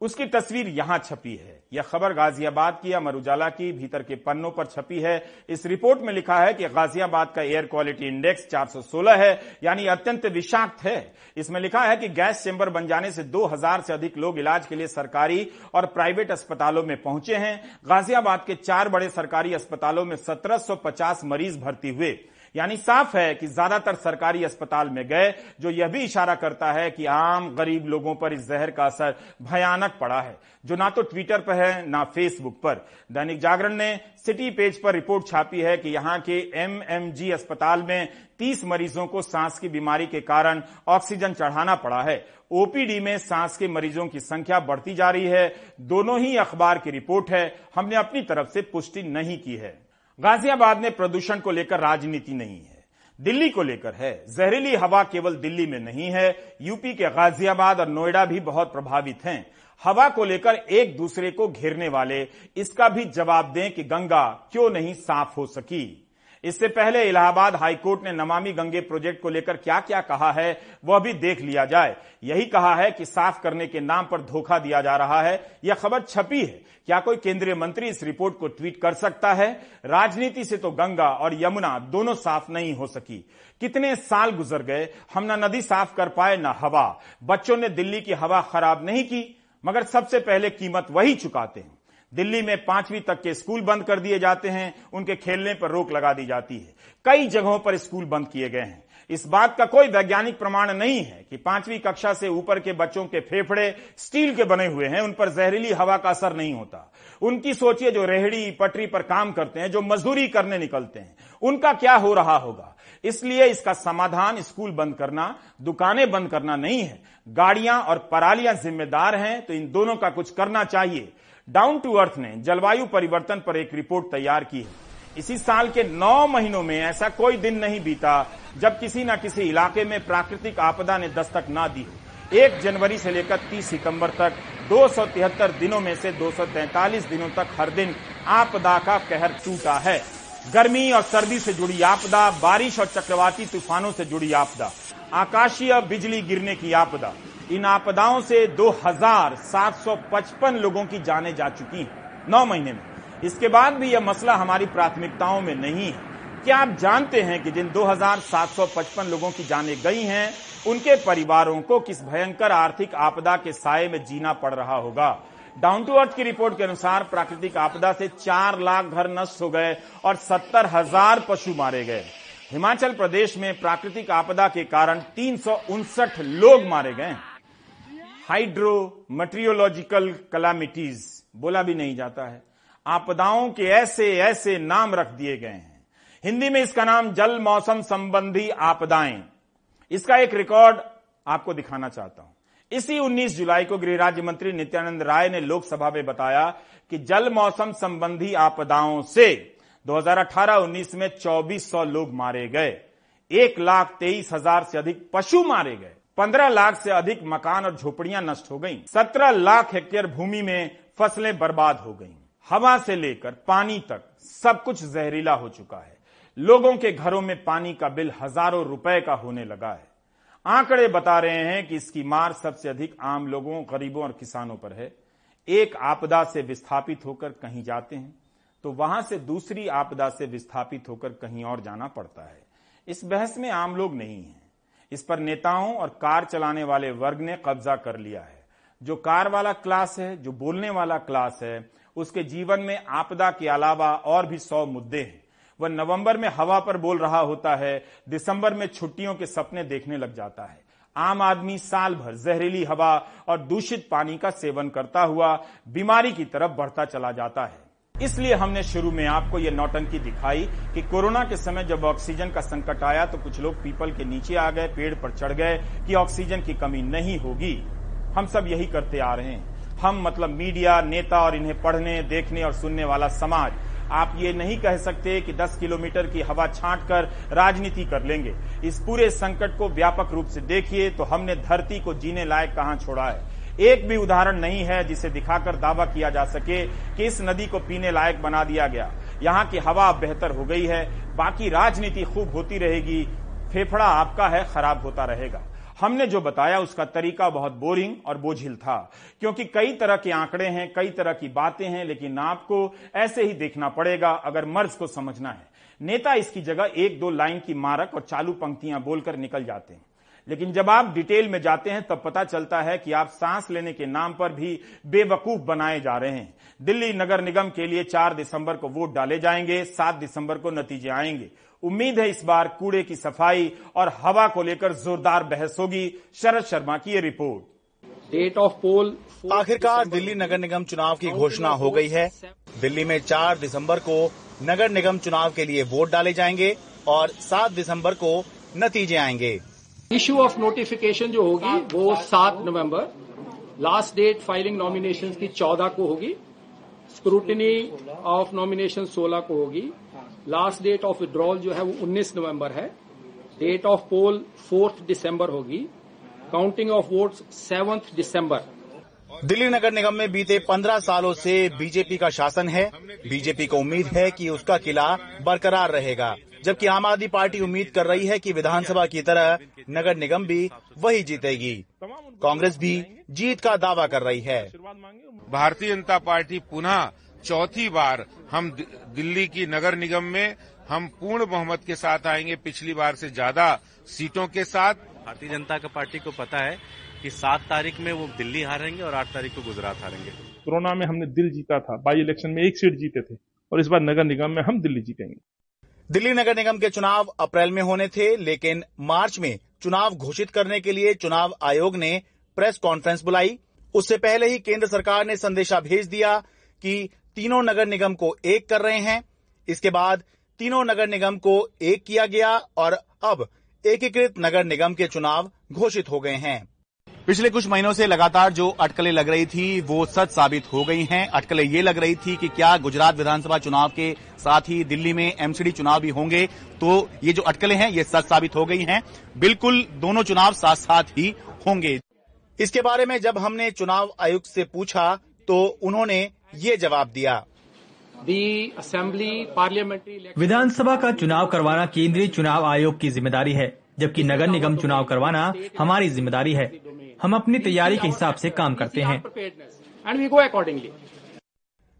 उसकी तस्वीर यहाँ छपी है। यह खबर गाजियाबाद की, अमर उजाला की, भीतर के पन्नों पर छपी है। इस रिपोर्ट में लिखा है कि गाजियाबाद का एयर क्वालिटी इंडेक्स 416 है, यानी अत्यंत विषाक्त है। इसमें लिखा है कि गैस चेंबर बन जाने से 2000 से अधिक लोग इलाज के लिए सरकारी और प्राइवेट अस्पतालों में पहुँचे हैं। गाजियाबाद के चार बड़े सरकारी अस्पतालों में सत्रह सौ पचास मरीज़ भर्ती हुए। यानी साफ़ है कि ज़्यादातर सरकारी अस्पताल में गए, जो यह भी इशारा करता है कि आम गरीब लोगों पर इस जहर का असर भयानक पड़ा है। जो ना तो ट्विटर पर है, ना फेसबुक पर। दैनिक जागरण ने सिटी पेज पर रिपोर्ट छापी है कि यहाँ के एमएमजी अस्पताल में 30 मरीजों को सांस की बीमारी के कारण ऑक्सीजन चढ़ाना पड़ा है। ओपीडी में सांस के मरीजों की संख्या बढ़ती जा रही है। दोनों ही अखबार की रिपोर्ट है। हमने अपनी तरफ़ से पुष्टि नहीं की है। गाजियाबाद में प्रदूषण को लेकर राजनीति नहीं है। दिल्ली को लेकर है। जहरीली हवा केवल दिल्ली में नहीं है। यूपी के गाजियाबाद और नोएडा भी बहुत प्रभावित हैं। हवा को लेकर एक दूसरे को घेरने वाले, इसका भी जवाब दें कि गंगा क्यों नहीं साफ़ हो सकी? इससे पहले इलाहाबाद हाईकोर्ट ने नमामि गंगे प्रोजेक्ट को लेकर क्या क्या कहा है, वह भी देख लिया जाए। यही कहा है कि साफ़ करने के नाम पर धोखा दिया जा रहा है। यह खबर छपी है। क्या कोई केंद्रीय मंत्री इस रिपोर्ट को ट्वीट कर सकता है? राजनीति से तो गंगा और यमुना दोनों साफ़ नहीं हो सकी। कितने साल गुजर गए, हम ना नदी साफ़ कर पाए, ना हवा। बच्चों ने दिल्ली की हवा खराब नहीं की, मगर सबसे पहले कीमत वही चुकाते हैं। दिल्ली में पांचवीं तक के स्कूल बंद कर दिए जाते हैं, उनके खेलने पर रोक लगा दी जाती है। कई जगहों पर स्कूल बंद किए गए हैं। इस बात का कोई वैज्ञानिक प्रमाण नहीं है कि पांचवी कक्षा से ऊपर के बच्चों के फेफड़े स्टील के बने हुए हैं, उन पर जहरीली हवा का असर नहीं होता। उनकी सोचिए जो रेहड़ी पटरी पर काम करते हैं, जो मजदूरी करने निकलते हैं, उनका क्या हो रहा होगा? इसलिए इसका समाधान स्कूल बंद करना, दुकानें बंद करना नहीं है। गाड़ियाँ और परालियाँ जिम्मेदार हैं तो इन दोनों का कुछ करना चाहिए। डाउन टू अर्थ ने जलवायु परिवर्तन पर एक रिपोर्ट तैयार की है। इसी साल के नौ महीनों में ऐसा कोई दिन नहीं बीता जब किसी न किसी इलाके में प्राकृतिक आपदा ने दस्तक ना दी एक जनवरी से लेकर 30 सितंबर तक दो सौ तिहत्तर दिनों में से 243 दिनों तक हर दिन आपदा का कहर टूटा है। गर्मी और सर्दी से जुड़ी आपदा, बारिश और चक्रवाती तूफानों से जुड़ी आपदा, आकाशीय बिजली गिरने की आपदा इन आपदाओं से 2,755 लोगों की जाने जा चुकी हैं। नौ महीने में। इसके बाद भी यह मसला हमारी प्राथमिकताओं में नहीं है। क्या आप जानते हैं कि जिन 2,755 लोगों की जाने गई हैं उनके परिवारों को किस भयंकर आर्थिक आपदा के साय में जीना पड़ रहा होगा? डाउन टू अर्थ की रिपोर्ट के अनुसार प्राकृतिक आपदा से चार लाख घर नष्ट हो गए और सत्तर हज़ार पशु मारे गए। हिमाचल प्रदेश में प्राकृतिक आपदा के कारण तीन सौ उनसठ लोग मारे गए हाइड्रो मटेरियोलॉजिकल कलामिटीज बोला भी नहीं जाता है। आपदाओं के ऐसे ऐसे नाम रख दिए गए हैं। हिंदी में इसका नाम जल मौसम संबंधी आपदाएँ। इसका एक रिकॉर्ड आपको दिखाना चाहता हूँ। इसी 19 जुलाई को गृह राज्य मंत्री नित्यानंद राय ने लोकसभा में बताया कि जल मौसम संबंधी आपदाओं से 2018-19 में 2400 लोग मारे गए। एक लाख तेईस हज़ार से अधिक पशु मारे गए। पंद्रह लाख से अधिक मकान और झोपड़ियाँ नष्ट हो गईं, सत्रह लाख हेक्टेयर भूमि में फ़सलें बर्बाद हो गईं, हवा से लेकर पानी तक सब कुछ जहरीला हो चुका है। लोगों के घरों में पानी का बिल हज़ारों रुपए का होने लगा है। आंकड़े बता रहे हैं कि इसकी मार सबसे अधिक आम लोगों गरीबों और किसानों पर है। एक आपदा से विस्थापित होकर कहीं जाते हैं तो वहाँ से दूसरी आपदा से विस्थापित होकर कहीं और जाना पड़ता है। इस बहस में आम लोग नहीं है। इस पर नेताओं और कार चलाने वाले वर्ग ने कब्जा कर लिया है। जो कार वाला क्लास है, जो बोलने वाला क्लास है, उसके जीवन में आपदा के अलावा और भी सौ मुद्दे हैं। वह नवंबर में हवा पर बोल रहा होता है, दिसंबर में छुट्टियों के सपने देखने लग जाता है। आम आदमी साल भर जहरीली हवा और दूषित पानी का सेवन करता हुआ बीमारी की तरफ़ बढ़ता चला जाता है। इसलिए हमने शुरू में आपको यह नौटंकी दिखाई कि कोरोना के समय जब ऑक्सीजन का संकट आया तो कुछ लोग पीपल के नीचे आ गए, पेड़ पर चढ़ गए कि ऑक्सीजन की कमी नहीं होगी। हम सब यही करते आ रहे हैं। हम मतलब मीडिया, नेता और इन्हें पढ़ने, देखने और सुनने वाला समाज। आप ये नहीं कह सकते कि 10 किलोमीटर की हवा छांट कर राजनीति कर लेंगे। इस पूरे संकट को व्यापक रूप से देखिए तो हमने धरती को जीने लायक कहाँ छोड़ा है? एक भी उदाहरण नहीं है जिसे दिखाकर दावा किया जा सके कि इस नदी को पीने लायक बना दिया गया। यहाँ की हवा बेहतर हो गई है, बाकी राजनीति खूब होती रहेगी, फेफड़ा आपका है, खराब होता रहेगा। हमने जो बताया उसका तरीका बहुत बोरिंग और बोझिल था, क्योंकि कई तरह के आंकड़े हैं, कई तरह की बातें हैं, लेकिन आपको ऐसे ही देखना पड़ेगा अगर मर्ज को समझना है। नेता इसकी जगह एक दो लाइन की मारक और चालू पंक्तियाँ बोलकर निकल जाते हैं। लेकिन जब आप डिटेल में जाते हैं तब पता चलता है कि आप सांस लेने के नाम पर भी बेवकूफ़ बनाए जा रहे हैं। दिल्ली नगर निगम के लिए 4 दिसंबर को वोट डाले जाएँगे 7 दिसंबर को नतीजे आएँगे। उम्मीद है इस बार कूड़े की सफ़ाई और हवा को लेकर जोरदार बहस होगी। शरद शर्मा की ये रिपोर्ट। डेट ऑफ़ पोल आखिरकार दिल्ली नगर निगम चुनाव की घोषणा हो गई है। दिल्ली में 4 दिसंबर को नगर निगम चुनाव के लिए वोट डाले जाएँगे और 7 दिसंबर को नतीजे आएँगे। इशू ऑफ़ नोटिफिकेशन जो होगी, वो सात नवंबर। लास्ट डेट फाइलिंग नॉमिनेशन की 14 को होगी। स्क्रूटनी ऑफ़ नॉमिनेशन 16 को होगी। लास्ट डेट ऑफ़ विड्रॉल जो है, वो 19 नवंबर है। डेट ऑफ़ पोल फोर्थ दिसंबर होगी। काउंटिंग ऑफ़ वोट्स 7th दिसंबर दिल्ली नगर निगम में बीते 15 सालों से बीजेपी का शासन है। बीजेपी को उम्मीद है कि उसका किला बरकरार रहेगा। जबकि आम आदमी पार्टी उम्मीद कर रही है कि विधानसभा की तरह नगर निगम भी वही जीतेगी। कांग्रेस भी जीत का दावा कर रही है। भारतीय जनता पार्टी पुनः चौथी बार हम दिल्ली की नगर निगम में हम पूर्ण बहुमत के साथ आएँगे। पिछली बार से ज़्यादा सीटों के साथ। भारतीय जनता का पार्टी को पता है कि सात तारीख में वो दिल्ली हारेंगे और आठ तारीख को गुजरात हारेंगे। कोरोना में हमने दिल जीता था। बाई इलेक्शन में एक सीट जीते थे और इस बार नगर निगम में हम दिल्ली जीतेंगे। दिल्ली नगर निगम के चुनाव अप्रैल में होने थे, लेकिन मार्च में चुनाव घोषित करने के लिए चुनाव आयोग ने प्रेस कॉन्फ्रेंस बुलाई। उससे पहले ही केंद्र सरकार ने संदेशा भेज दिया कि तीनों नगर निगम को एक कर रहे हैं। इसके बाद तीनों नगर निगम को एक किया गया और अब एकीकृत नगर निगम के चुनाव घोषित हो गए हैं। पिछले कुछ महीनों से लगातार जो अटकलें लग रही थी वो सच साबित हो गई हैं। अटकलें ये लग रही थी कि क्या गुजरात विधानसभा चुनाव के साथ ही दिल्ली में एमसीडी चुनाव भी होंगे। तो ये जो अटकलें हैं ये सच साबित हो गई हैं। बिल्कुल दोनों चुनाव साथ साथ ही होंगे। इसके बारे में जब हमने चुनाव आयुक्त से पूछा तो उन्होंने ये जवाब दिया। असेंबली पार्लियामेंट्री विधानसभा का चुनाव करवाना केंद्रीय चुनाव आयोग की ज़िम्मेदारी है। जबकि नगर निगम चुनाव करवाना हमारी ज़िम्मेदारी है। हम अपनी तैयारी के हिसाब से काम करते हैं।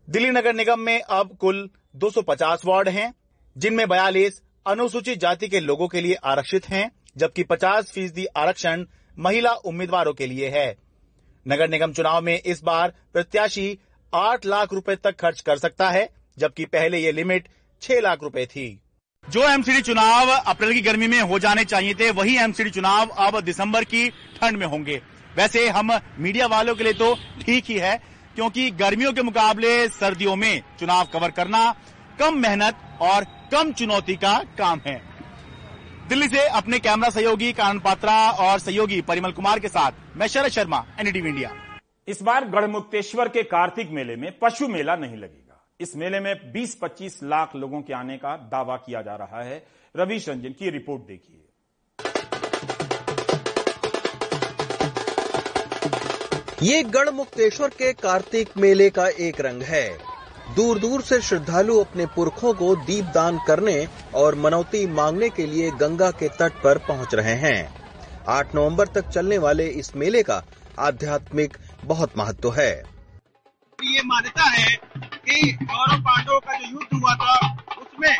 दिल्ली नगर निगम में अब कुल 250 वार्ड हैं, जिनमें बयालीस अनुसूचित जाति के लोगों के लिए आरक्षित हैं, जबकि 50 फ़ीसदी आरक्षण महिला उम्मीदवारों के लिए है। नगर निगम चुनाव में इस बार प्रत्याशी आठ लाख रुपए तक खर्च कर सकता है, जबकि पहले ये लिमिट छह लाख रुपए थी। जो एमसीडी चुनाव अप्रैल की गर्मी में हो जाने चाहिए थे, वही एमसीडी चुनाव अब दिसंबर की ठंड में होंगे। वैसे हम मीडिया वालों के लिए तो ठीक ही है, क्योंकि गर्मियों के मुकाबले सर्दियों में चुनाव कवर करना कम मेहनत और कम चुनौती का काम है। दिल्ली से अपने कैमरा सहयोगी कानन पात्रा और सहयोगी परिमल कुमार के साथ मैं शरद शर्मा एनडीटीवी इंडिया इस बार गढ़मुक्तेश्वर के कार्तिक मेले में पशु मेला नहीं लगेगा। इस मेले में 20-25 लाख लोगों के आने का दावा किया जा रहा है। रवीश रंजन की रिपोर्ट देखिए। ये गढ़ मुक्तेश्वर के कार्तिक मेले का एक रंग है। दूर दूर से श्रद्धालु अपने पुरखों को दीप दान करने और मनौती मांगने के लिए गंगा के तट पर पहुँच रहे हैं। 8 नवंबर तक चलने वाले इस मेले का आध्यात्मिक बहुत महत्व है। ये मान्यता है कि कौरव पांडवों का जो युद्ध हुआ था, उसमें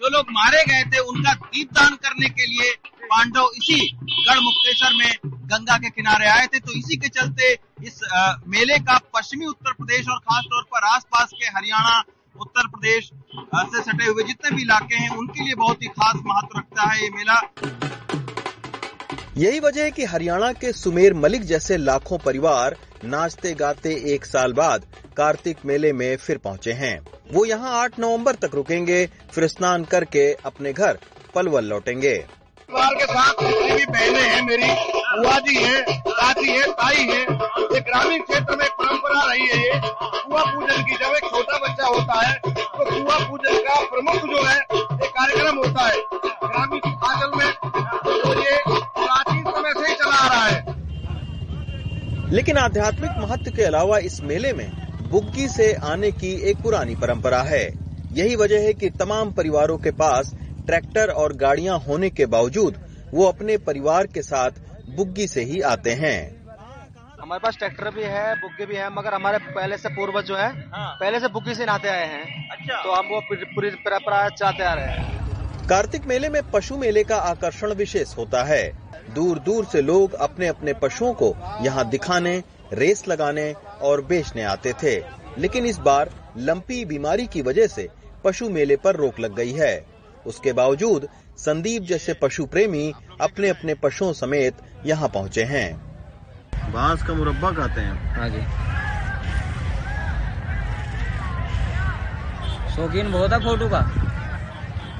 जो लोग मारे गए थे, उनका दीप दान करने के लिए पांडव इसी गढ़ मुक्तेश्वर में गंगा के किनारे आए थे। तो इसी के चलते इस मेले का पश्चिमी उत्तर प्रदेश और खास तौर पर आसपास के हरियाणा उत्तर प्रदेश से सटे हुए जितने भी इलाके हैं, उनके लिए बहुत ही खास महत्व रखता है ये मेला। यही वजह है कि हरियाणा के सुमेर मलिक जैसे लाखों परिवार नाचते गाते एक साल बाद कार्तिक मेले में फिर पहुँचे हैं। वो यहाँ 8 नवंबर तक रुकेंगे, फिर स्नान करके अपने घर पलवल लौटेंगे। परिवार के साथ जितनी भी बहनें हैं मेरी बुआ जी है चाची है, ताई है, ये ग्रामीण क्षेत्र में परंपरा रही है कुआ पूजन की जब एक छोटा बच्चा होता है तो कुआ पूजन का प्रमुख जो है ये कार्यक्रम होता है। ग्रामीण आंचल में तो ये लेकिन आध्यात्मिक महत्व के अलावा इस मेले में बुग्गी से आने की एक पुरानी परंपरा है। यही वजह है कि तमाम परिवारों के पास ट्रैक्टर और गाड़ियाँ होने के बावजूद वो अपने परिवार के साथ बुग्गी से ही आते हैं। हमारे पास ट्रैक्टर भी है बुग्गी भी है मगर हमारे पहले से पूर्वज जो है पहले से बुग्गी से नहाते आए हैं। अच्छा। तो हम वो पूरी परंपरा चलाते आ रहे हैं। कार्तिक मेले में पशु मेले का आकर्षण विशेष होता है। दूर दूर से लोग अपने अपने पशुओं को यहाँ दिखाने रेस लगाने और बेचने आते थे। लेकिन इस बार लंपी बीमारी की वजह से पशु मेले पर रोक लग गई है। उसके बावजूद संदीप जैसे पशु प्रेमी अपने अपने पशुओं समेत यहाँ पहुँचे हैं। बाँस का मुरब्बा खाते हैं। हाँ जी। शौकीन बहुत है फ़ोटो का।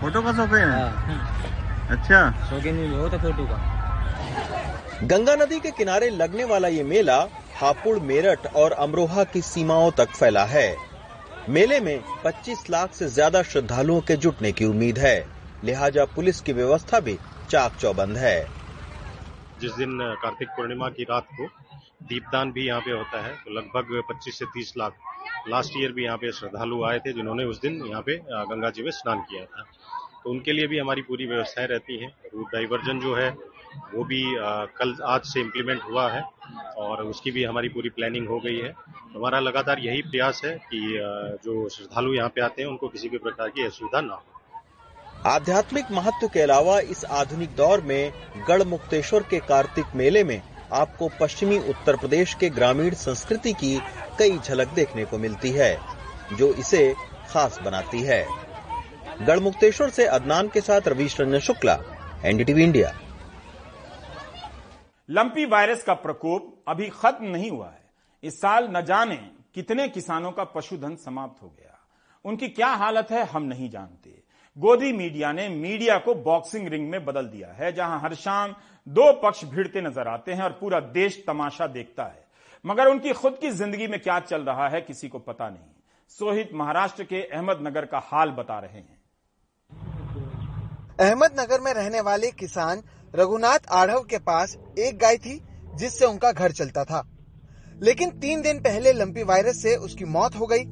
फ़ोटो का शौकीन? हाँ। अच्छा। शौकीन भी बहुत है फ़ोटो का। गंगा नदी के किनारे लगने वाला ये मेला हापुड़, मेरठ और अमरोहा की सीमाओं तक फैला है। मेले में 25 लाख से ज़्यादा श्रद्धालुओं के जुटने की उम्मीद है। लिहाजा पुलिस की व्यवस्था भी चाक चौबंद है। जिस दिन कार्तिक पूर्णिमा की रात को दीपदान भी यहाँ पे होता है तो लगभग 25 से 30 लाख लास्ट ईयर भी यहाँ पे श्रद्धालु आए थे, जिन्होंने उस दिन यहाँ पे गंगा जी में स्नान किया था। तो उनके लिए भी हमारी पूरी व्यवस्थाएँ रहती हैं। रूट डाइवर्जन जो है वो भी आ, कल आज से इम्प्लीमेंट हुआ है और उसकी भी हमारी पूरी प्लानिंग हो गई है। हमारा लगातार यही प्रयास है कि जो श्रद्धालु यहाँ पे आते हैं उनको किसी भी प्रकार की असुविधा ना हो। आध्यात्मिक महत्व के अलावा इस आधुनिक दौर में गढ़ मुक्तेश्वर के कार्तिक मेले में आपको पश्चिमी उत्तर प्रदेश के ग्रामीण संस्कृति की कई झलक देखने को मिलती है जो इसे खास बनाती है। गढ़ मुक्तेश्वर से अदनान के साथ Ravish Ranjan Shukla NDTV India. Lumpy virus का प्रकोप अभी खत्म नहीं हुआ है। इस साल न जाने कितने किसानों का पशुधन समाप्त हो गया। उनकी क्या हालत है हम नहीं जानते। गोदी मीडिया ने मीडिया को बॉक्सिंग रिंग में बदल दिया है, जहाँ हर शाम दो पक्ष भिड़ते नज़र आते हैं और पूरा देश तमाशा देखता है। मगर उनकी खुद की ज़िंदगी में क्या चल रहा है किसी को पता नहीं। सोहित महाराष्ट्र के अहमदनगर का हाल बता रहे हैं। अहमदनगर में रहने वाले किसान रघुनाथ आढ़व के पास एक गाय थी जिससे उनका घर चलता था। लेकिन तीन दिन पहले लंपी वायरस से उसकी मौत हो गई।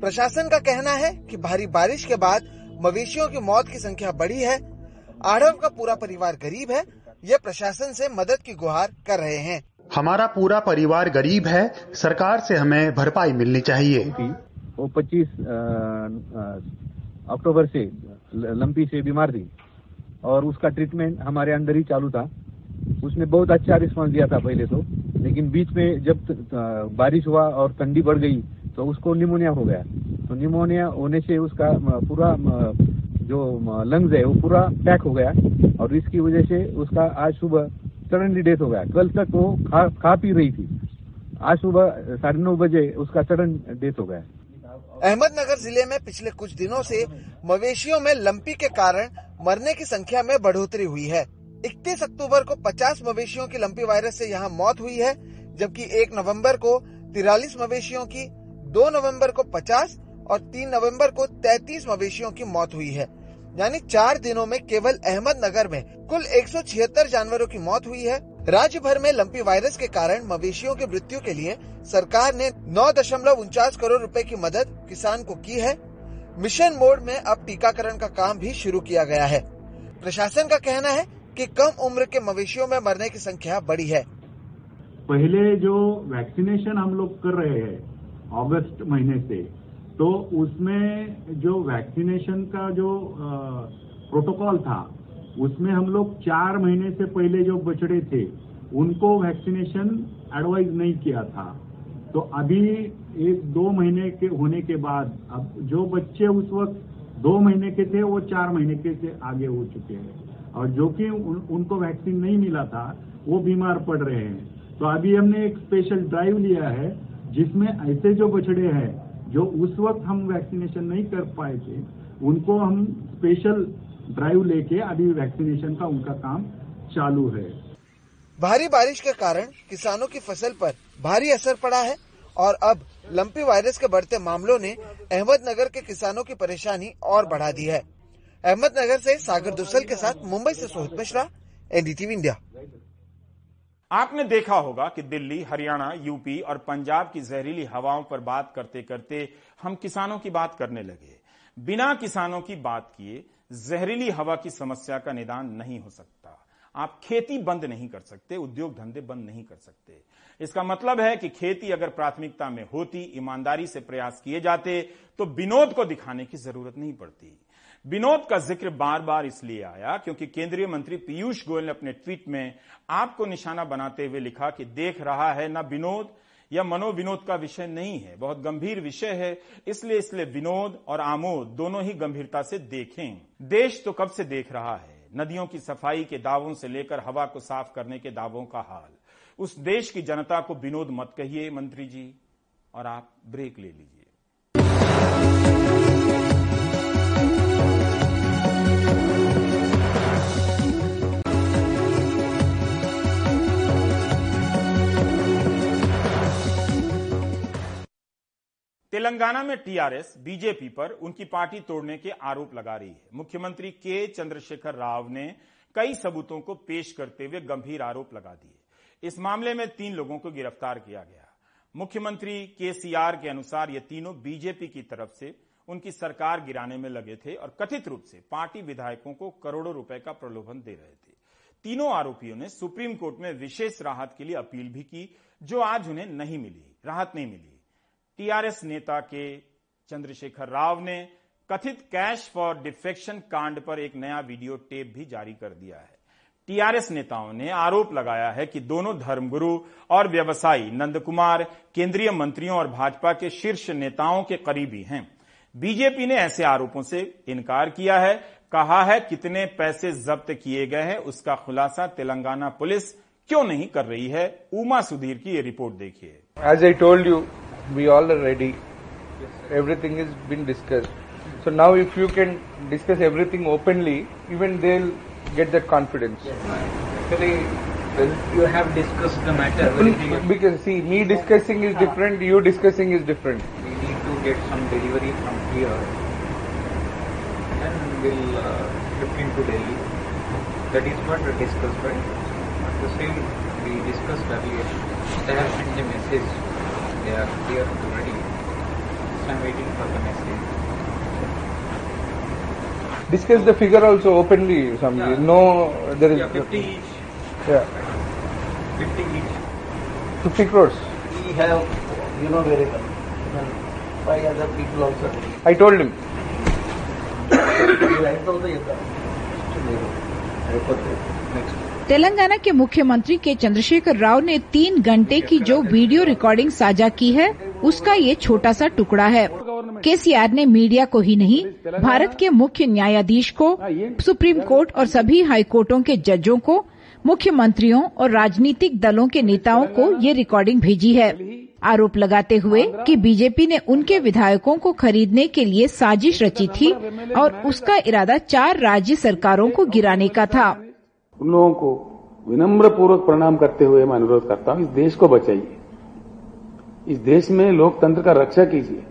प्रशासन का कहना है कि भारी बारिश के बाद मवेशियों की मौत की संख्या बढ़ी है। आढ़व का पूरा परिवार गरीब है ये प्रशासन से मदद की गुहार कर रहे हैं। हमारा पूरा परिवार गरीब है सरकार से हमें भरपाई मिलनी चाहिए। वो 25 अक्टूबर से लंपी से बीमार थी। और उसका ट्रीटमेंट हमारे अंदर ही चालू था। उसने बहुत अच्छा रिस्पॉन्स दिया था पहले तो। लेकिन बीच में जब बारिश हुआ और ठंडी बढ़ गई तो उसको निमोनिया हो गया। तो निमोनिया होने से उसका पूरा जो लंग्स है, वो पूरा पैक हो गया। और इसकी वजह से उसका आज सुबह सडनली डेथ हो गया। कल तक वो खा खा पी रही थी। आज सुबह साढ़े नौ बजे उसका सडन डेथ हो गया। अहमदनगर ज़िले में पिछले कुछ दिनों से मवेशियों में लंपी के कारण मरने की संख्या में बढ़ोतरी हुई है। 31 अक्टूबर को 50 मवेशियों की लंपी वायरस से यहाँ मौत हुई है, जबकि 1 नवंबर को तिरालीस मवेशियों की 2 नवंबर को 50 और 3 नवंबर को 33 मवेशियों की मौत हुई है। यानी चार दिनों में केवल अहमदनगर में कुल एक सौ छिहत्तर जानवरों की मौत हुई है। राज्य भर में लंपी वायरस के कारण मवेशियों की मृत्यु के लिए सरकार ने नौ दशमलव उनचास करोड़ रुपए की मदद किसान को की है। मिशन मोड में अब टीकाकरण का काम भी शुरू किया गया है। प्रशासन का कहना है कि कम उम्र के मवेशियों में मरने की संख्या बड़ी है। पहले जो वैक्सीनेशन हम लोग कर रहे हैं, अगस्त महीने से तो उसमें जो वैक्सीनेशन का जो प्रोटोकॉल था उसमें हम लोग चार महीने से पहले जो बछड़े थे उनको वैक्सीनेशन एडवाइज नहीं किया था। तो अभी एक दो महीने के होने के बाद अब जो बच्चे उस वक्त दो महीने के थे वो चार महीने के से आगे हो चुके हैं। और जो कि उन, उनको वैक्सीन नहीं मिला था वो बीमार पड़ रहे हैं। तो अभी हमने एक स्पेशल ड्राइव लिया है जिसमें ऐसे जो बछड़े हैं जो उस वक्त हम वैक्सीनेशन नहीं कर पाए थे उनको हम स्पेशल ड्राइव लेके अभी वैक्सीनेशन का उनका काम चालू है। भारी बारिश के कारण किसानों की फ़सल पर भारी असर पड़ा है और अब लंपी वायरस के बढ़ते मामलों ने अहमदनगर के किसानों की परेशानी और बढ़ा दी है। अहमदनगर से सागर दुसल के साथ मुंबई से सोहित मिश्रा एनडीटीवी इंडिया। आपने देखा होगा कि दिल्ली हरियाणा यूपी और पंजाब की जहरीली हवाओं पर बात करते करते हम किसानों की बात करने लगे। बिना किसानों की बात किए जहरीली हवा की समस्या का निदान नहीं हो सकता। आप खेती बंद नहीं कर सकते, उद्योग धंधे बंद नहीं कर सकते। इसका मतलब है कि खेती अगर प्राथमिकता में होती, ईमानदारी से प्रयास किए जाते तो विनोद को दिखाने की ज़रूरत नहीं पड़ती। विनोद का ज़िक्र बार बार इसलिए आया क्योंकि केंद्रीय मंत्री पीयूष गोयल ने अपने ट्वीट में आपको निशाना बनाते हुए लिखा कि देख रहा है न विनोद यह मनोविनोद का विषय नहीं है, बहुत गंभीर विषय है, इसलिए इसलिए विनोद और आमोद दोनों ही गंभीरता से देखें। देश तो कब से देख रहा है? नदियों की सफ़ाई के दावों से लेकर हवा को साफ़ करने के दावों का हाल। उस देश की जनता को विनोद मत कहिए, मंत्री जी, और आप ब्रेक ले लीजिए। तेलंगाना में टीआरएस, बीजेपी पर उनकी पार्टी तोड़ने के आरोप लगा रही है। मुख्यमंत्री के चंद्रशेखर राव ने कई सबूतों को पेश करते हुए गंभीर आरोप लगा दिए। इस मामले में तीन लोगों को गिरफ़्तार किया गया। मुख्यमंत्री केसीआर के अनुसार ये तीनों बीजेपी की तरफ़ से उनकी सरकार गिराने में लगे थे और कथित रूप से पार्टी विधायकों को करोड़ों रुपए का प्रलोभन दे रहे थे। तीनों आरोपियों ने सुप्रीम कोर्ट में विशेष राहत के लिए अपील भी की, जो आज उन्हें नहीं मिली, राहत नहीं मिली। टीआरएस नेता के चंद्रशेखर राव ने कथित कैश फॉर डिफेक्शन कांड पर एक नया वीडियो टेप भी जारी कर दिया है। टीआरएस नेताओं ने आरोप लगाया है कि दोनों धर्मगुरु और व्यवसायी नंद कुमार केंद्रीय मंत्रियों और भाजपा के शीर्ष नेताओं के करीबी हैं। बीजेपी ने ऐसे आरोपों से इनकार किया है कहा है कितने पैसे जब्त किए गए हैं उसका खुलासा तेलंगाना पुलिस क्यों नहीं कर रही है? उमा सुधीर की ये रिपोर्ट देखिए। As I told you, we all are ready. Yes, Everything has been discussed. So now if you can discuss everything openly, even they'll get that confidence. Actually, well, you have discussed the matter. very clearly. Because see, me discussing is different, you discussing is different. We need to get some delivery from here. and we'll uh, shift into Delhi. That is what we discussed, right? But the same we discussed earlier. They have sent the message. They are here already. So I'm waiting for the message. Discuss the figure also openly, Swamiji. Yeah. No, there is. Yeah, 50 each. Yeah, 50 each. 50 crores. We have, you know very well. Even five other people also. I told him. you write down the report. Next. Telangana के मुख्यमंत्री के चंद्रशेखर राव ने तीन घंटे की जो video recording साझा की है, उसका ये छोटा सा टुकड़ा है। केसीआर ने मीडिया को ही नहीं, भारत के मुख्य न्यायाधीश को, सुप्रीम कोर्ट और सभी हाई कोर्टों के जजों को, मुख्यमंत्रियों और राजनीतिक दलों के नेताओं को ये रिकॉर्डिंग भेजी है। आरोप लगाते हुए कि बीजेपी ने उनके विधायकों को खरीदने के लिए साजिश रची थी और उसका इरादा चार राज्य सरकारों को गिराने का था। उन लोगों को विनम्र पूर्वक प्रणाम करते हुए मैं अनुरोध करता हूँ, इस देश को बचाइए। इस देश में लोकतंत्र का रक्षा कीजिए।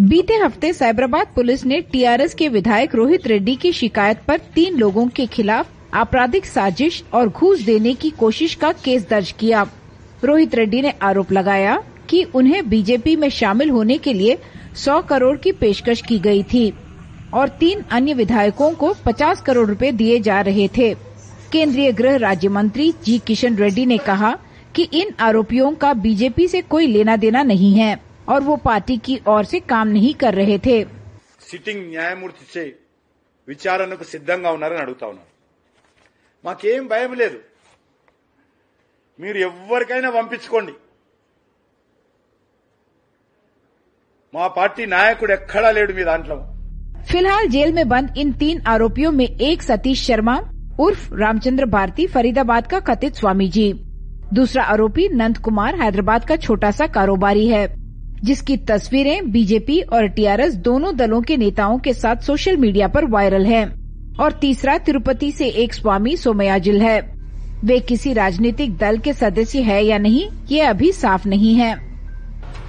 बीते हफ़्ते साइबराबाद पुलिस ने टीआरएस के विधायक रोहित रेड्डी की शिकायत पर तीन लोगों के खिलाफ आपराधिक साजिश और घूस देने की कोशिश का केस दर्ज किया। रोहित रेड्डी ने आरोप लगाया कि उन्हें बीजेपी में शामिल होने के लिए 100 करोड़ की पेशकश की गई थी और तीन अन्य विधायकों को 50 करोड़ रुपए दिए जा रहे थे। केंद्रीय गृह राज्य मंत्री जी किशन रेड्डी ने कहा कि इन आरोपियों का बीजेपी से कोई लेना देना नहीं है और वो पार्टी की ओर से काम नहीं कर रहे थे సిట్టింగ్ న్యాయమూర్తి చే విచారణకు సిద్ధంగా ఉన్నారని అడుగుతా ఉన్నారు మాకేం భయం లేదు మీరు ఎవరికైనా పంపించుకోండి మా పార్టీ నాయకుడు ఎక్కడా లేడు మీ దాంట్లో फिलहाल जेल में बंद इन तीन आरोपियों में एक सतीश शर्मा उर्फ़ रामचंद्र भारती फरीदाबाद का कथित स्वामी जी दूसरा आरोपी नंद कुमार हैदराबाद का छोटा सा कारोबारी है, जिसकी तस्वीरें बीजेपी और टीआरएस दोनों दलों के नेताओं के साथ सोशल मीडिया पर वायरल है, और तीसरा तिरुपति से एक स्वामी सोमयाजिल है। वे किसी राजनीतिक दल के सदस्य है या नहीं, ये अभी साफ़ नहीं है।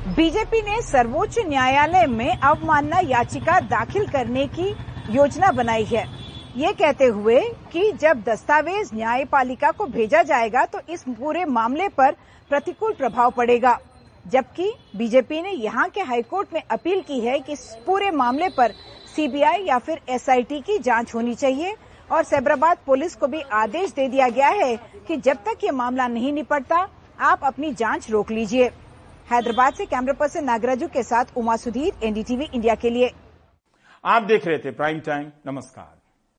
बीजेपी ने सर्वोच्च न्यायालय में अवमानना याचिका दाखिल करने की योजना बनाई है। ये कहते हुए कि जब दस्तावेज़ न्यायपालिका को भेजा जाएगा तो इस पूरे मामले पर प्रतिकूल प्रभाव पड़ेगा। जबकि बीजेपी ने यहाँ के हाईकोर्ट में अपील की है कि इस पूरे मामले पर सीबीआई या फिर एसआईटी की जाँच होनी चाहिए, और सैबराबाद पुलिस को भी आदेश दे दिया गया है कि जब तक ये मामला नहीं निपटता, आप अपनी जाँच रोक लीजिए। हैदराबाद से कैमरा पर्सन नागराजू के साथ उमा सुधीर, एनडीटीवी इंडिया के लिए। आप देख रहे थे प्राइम टाइम, नमस्कार।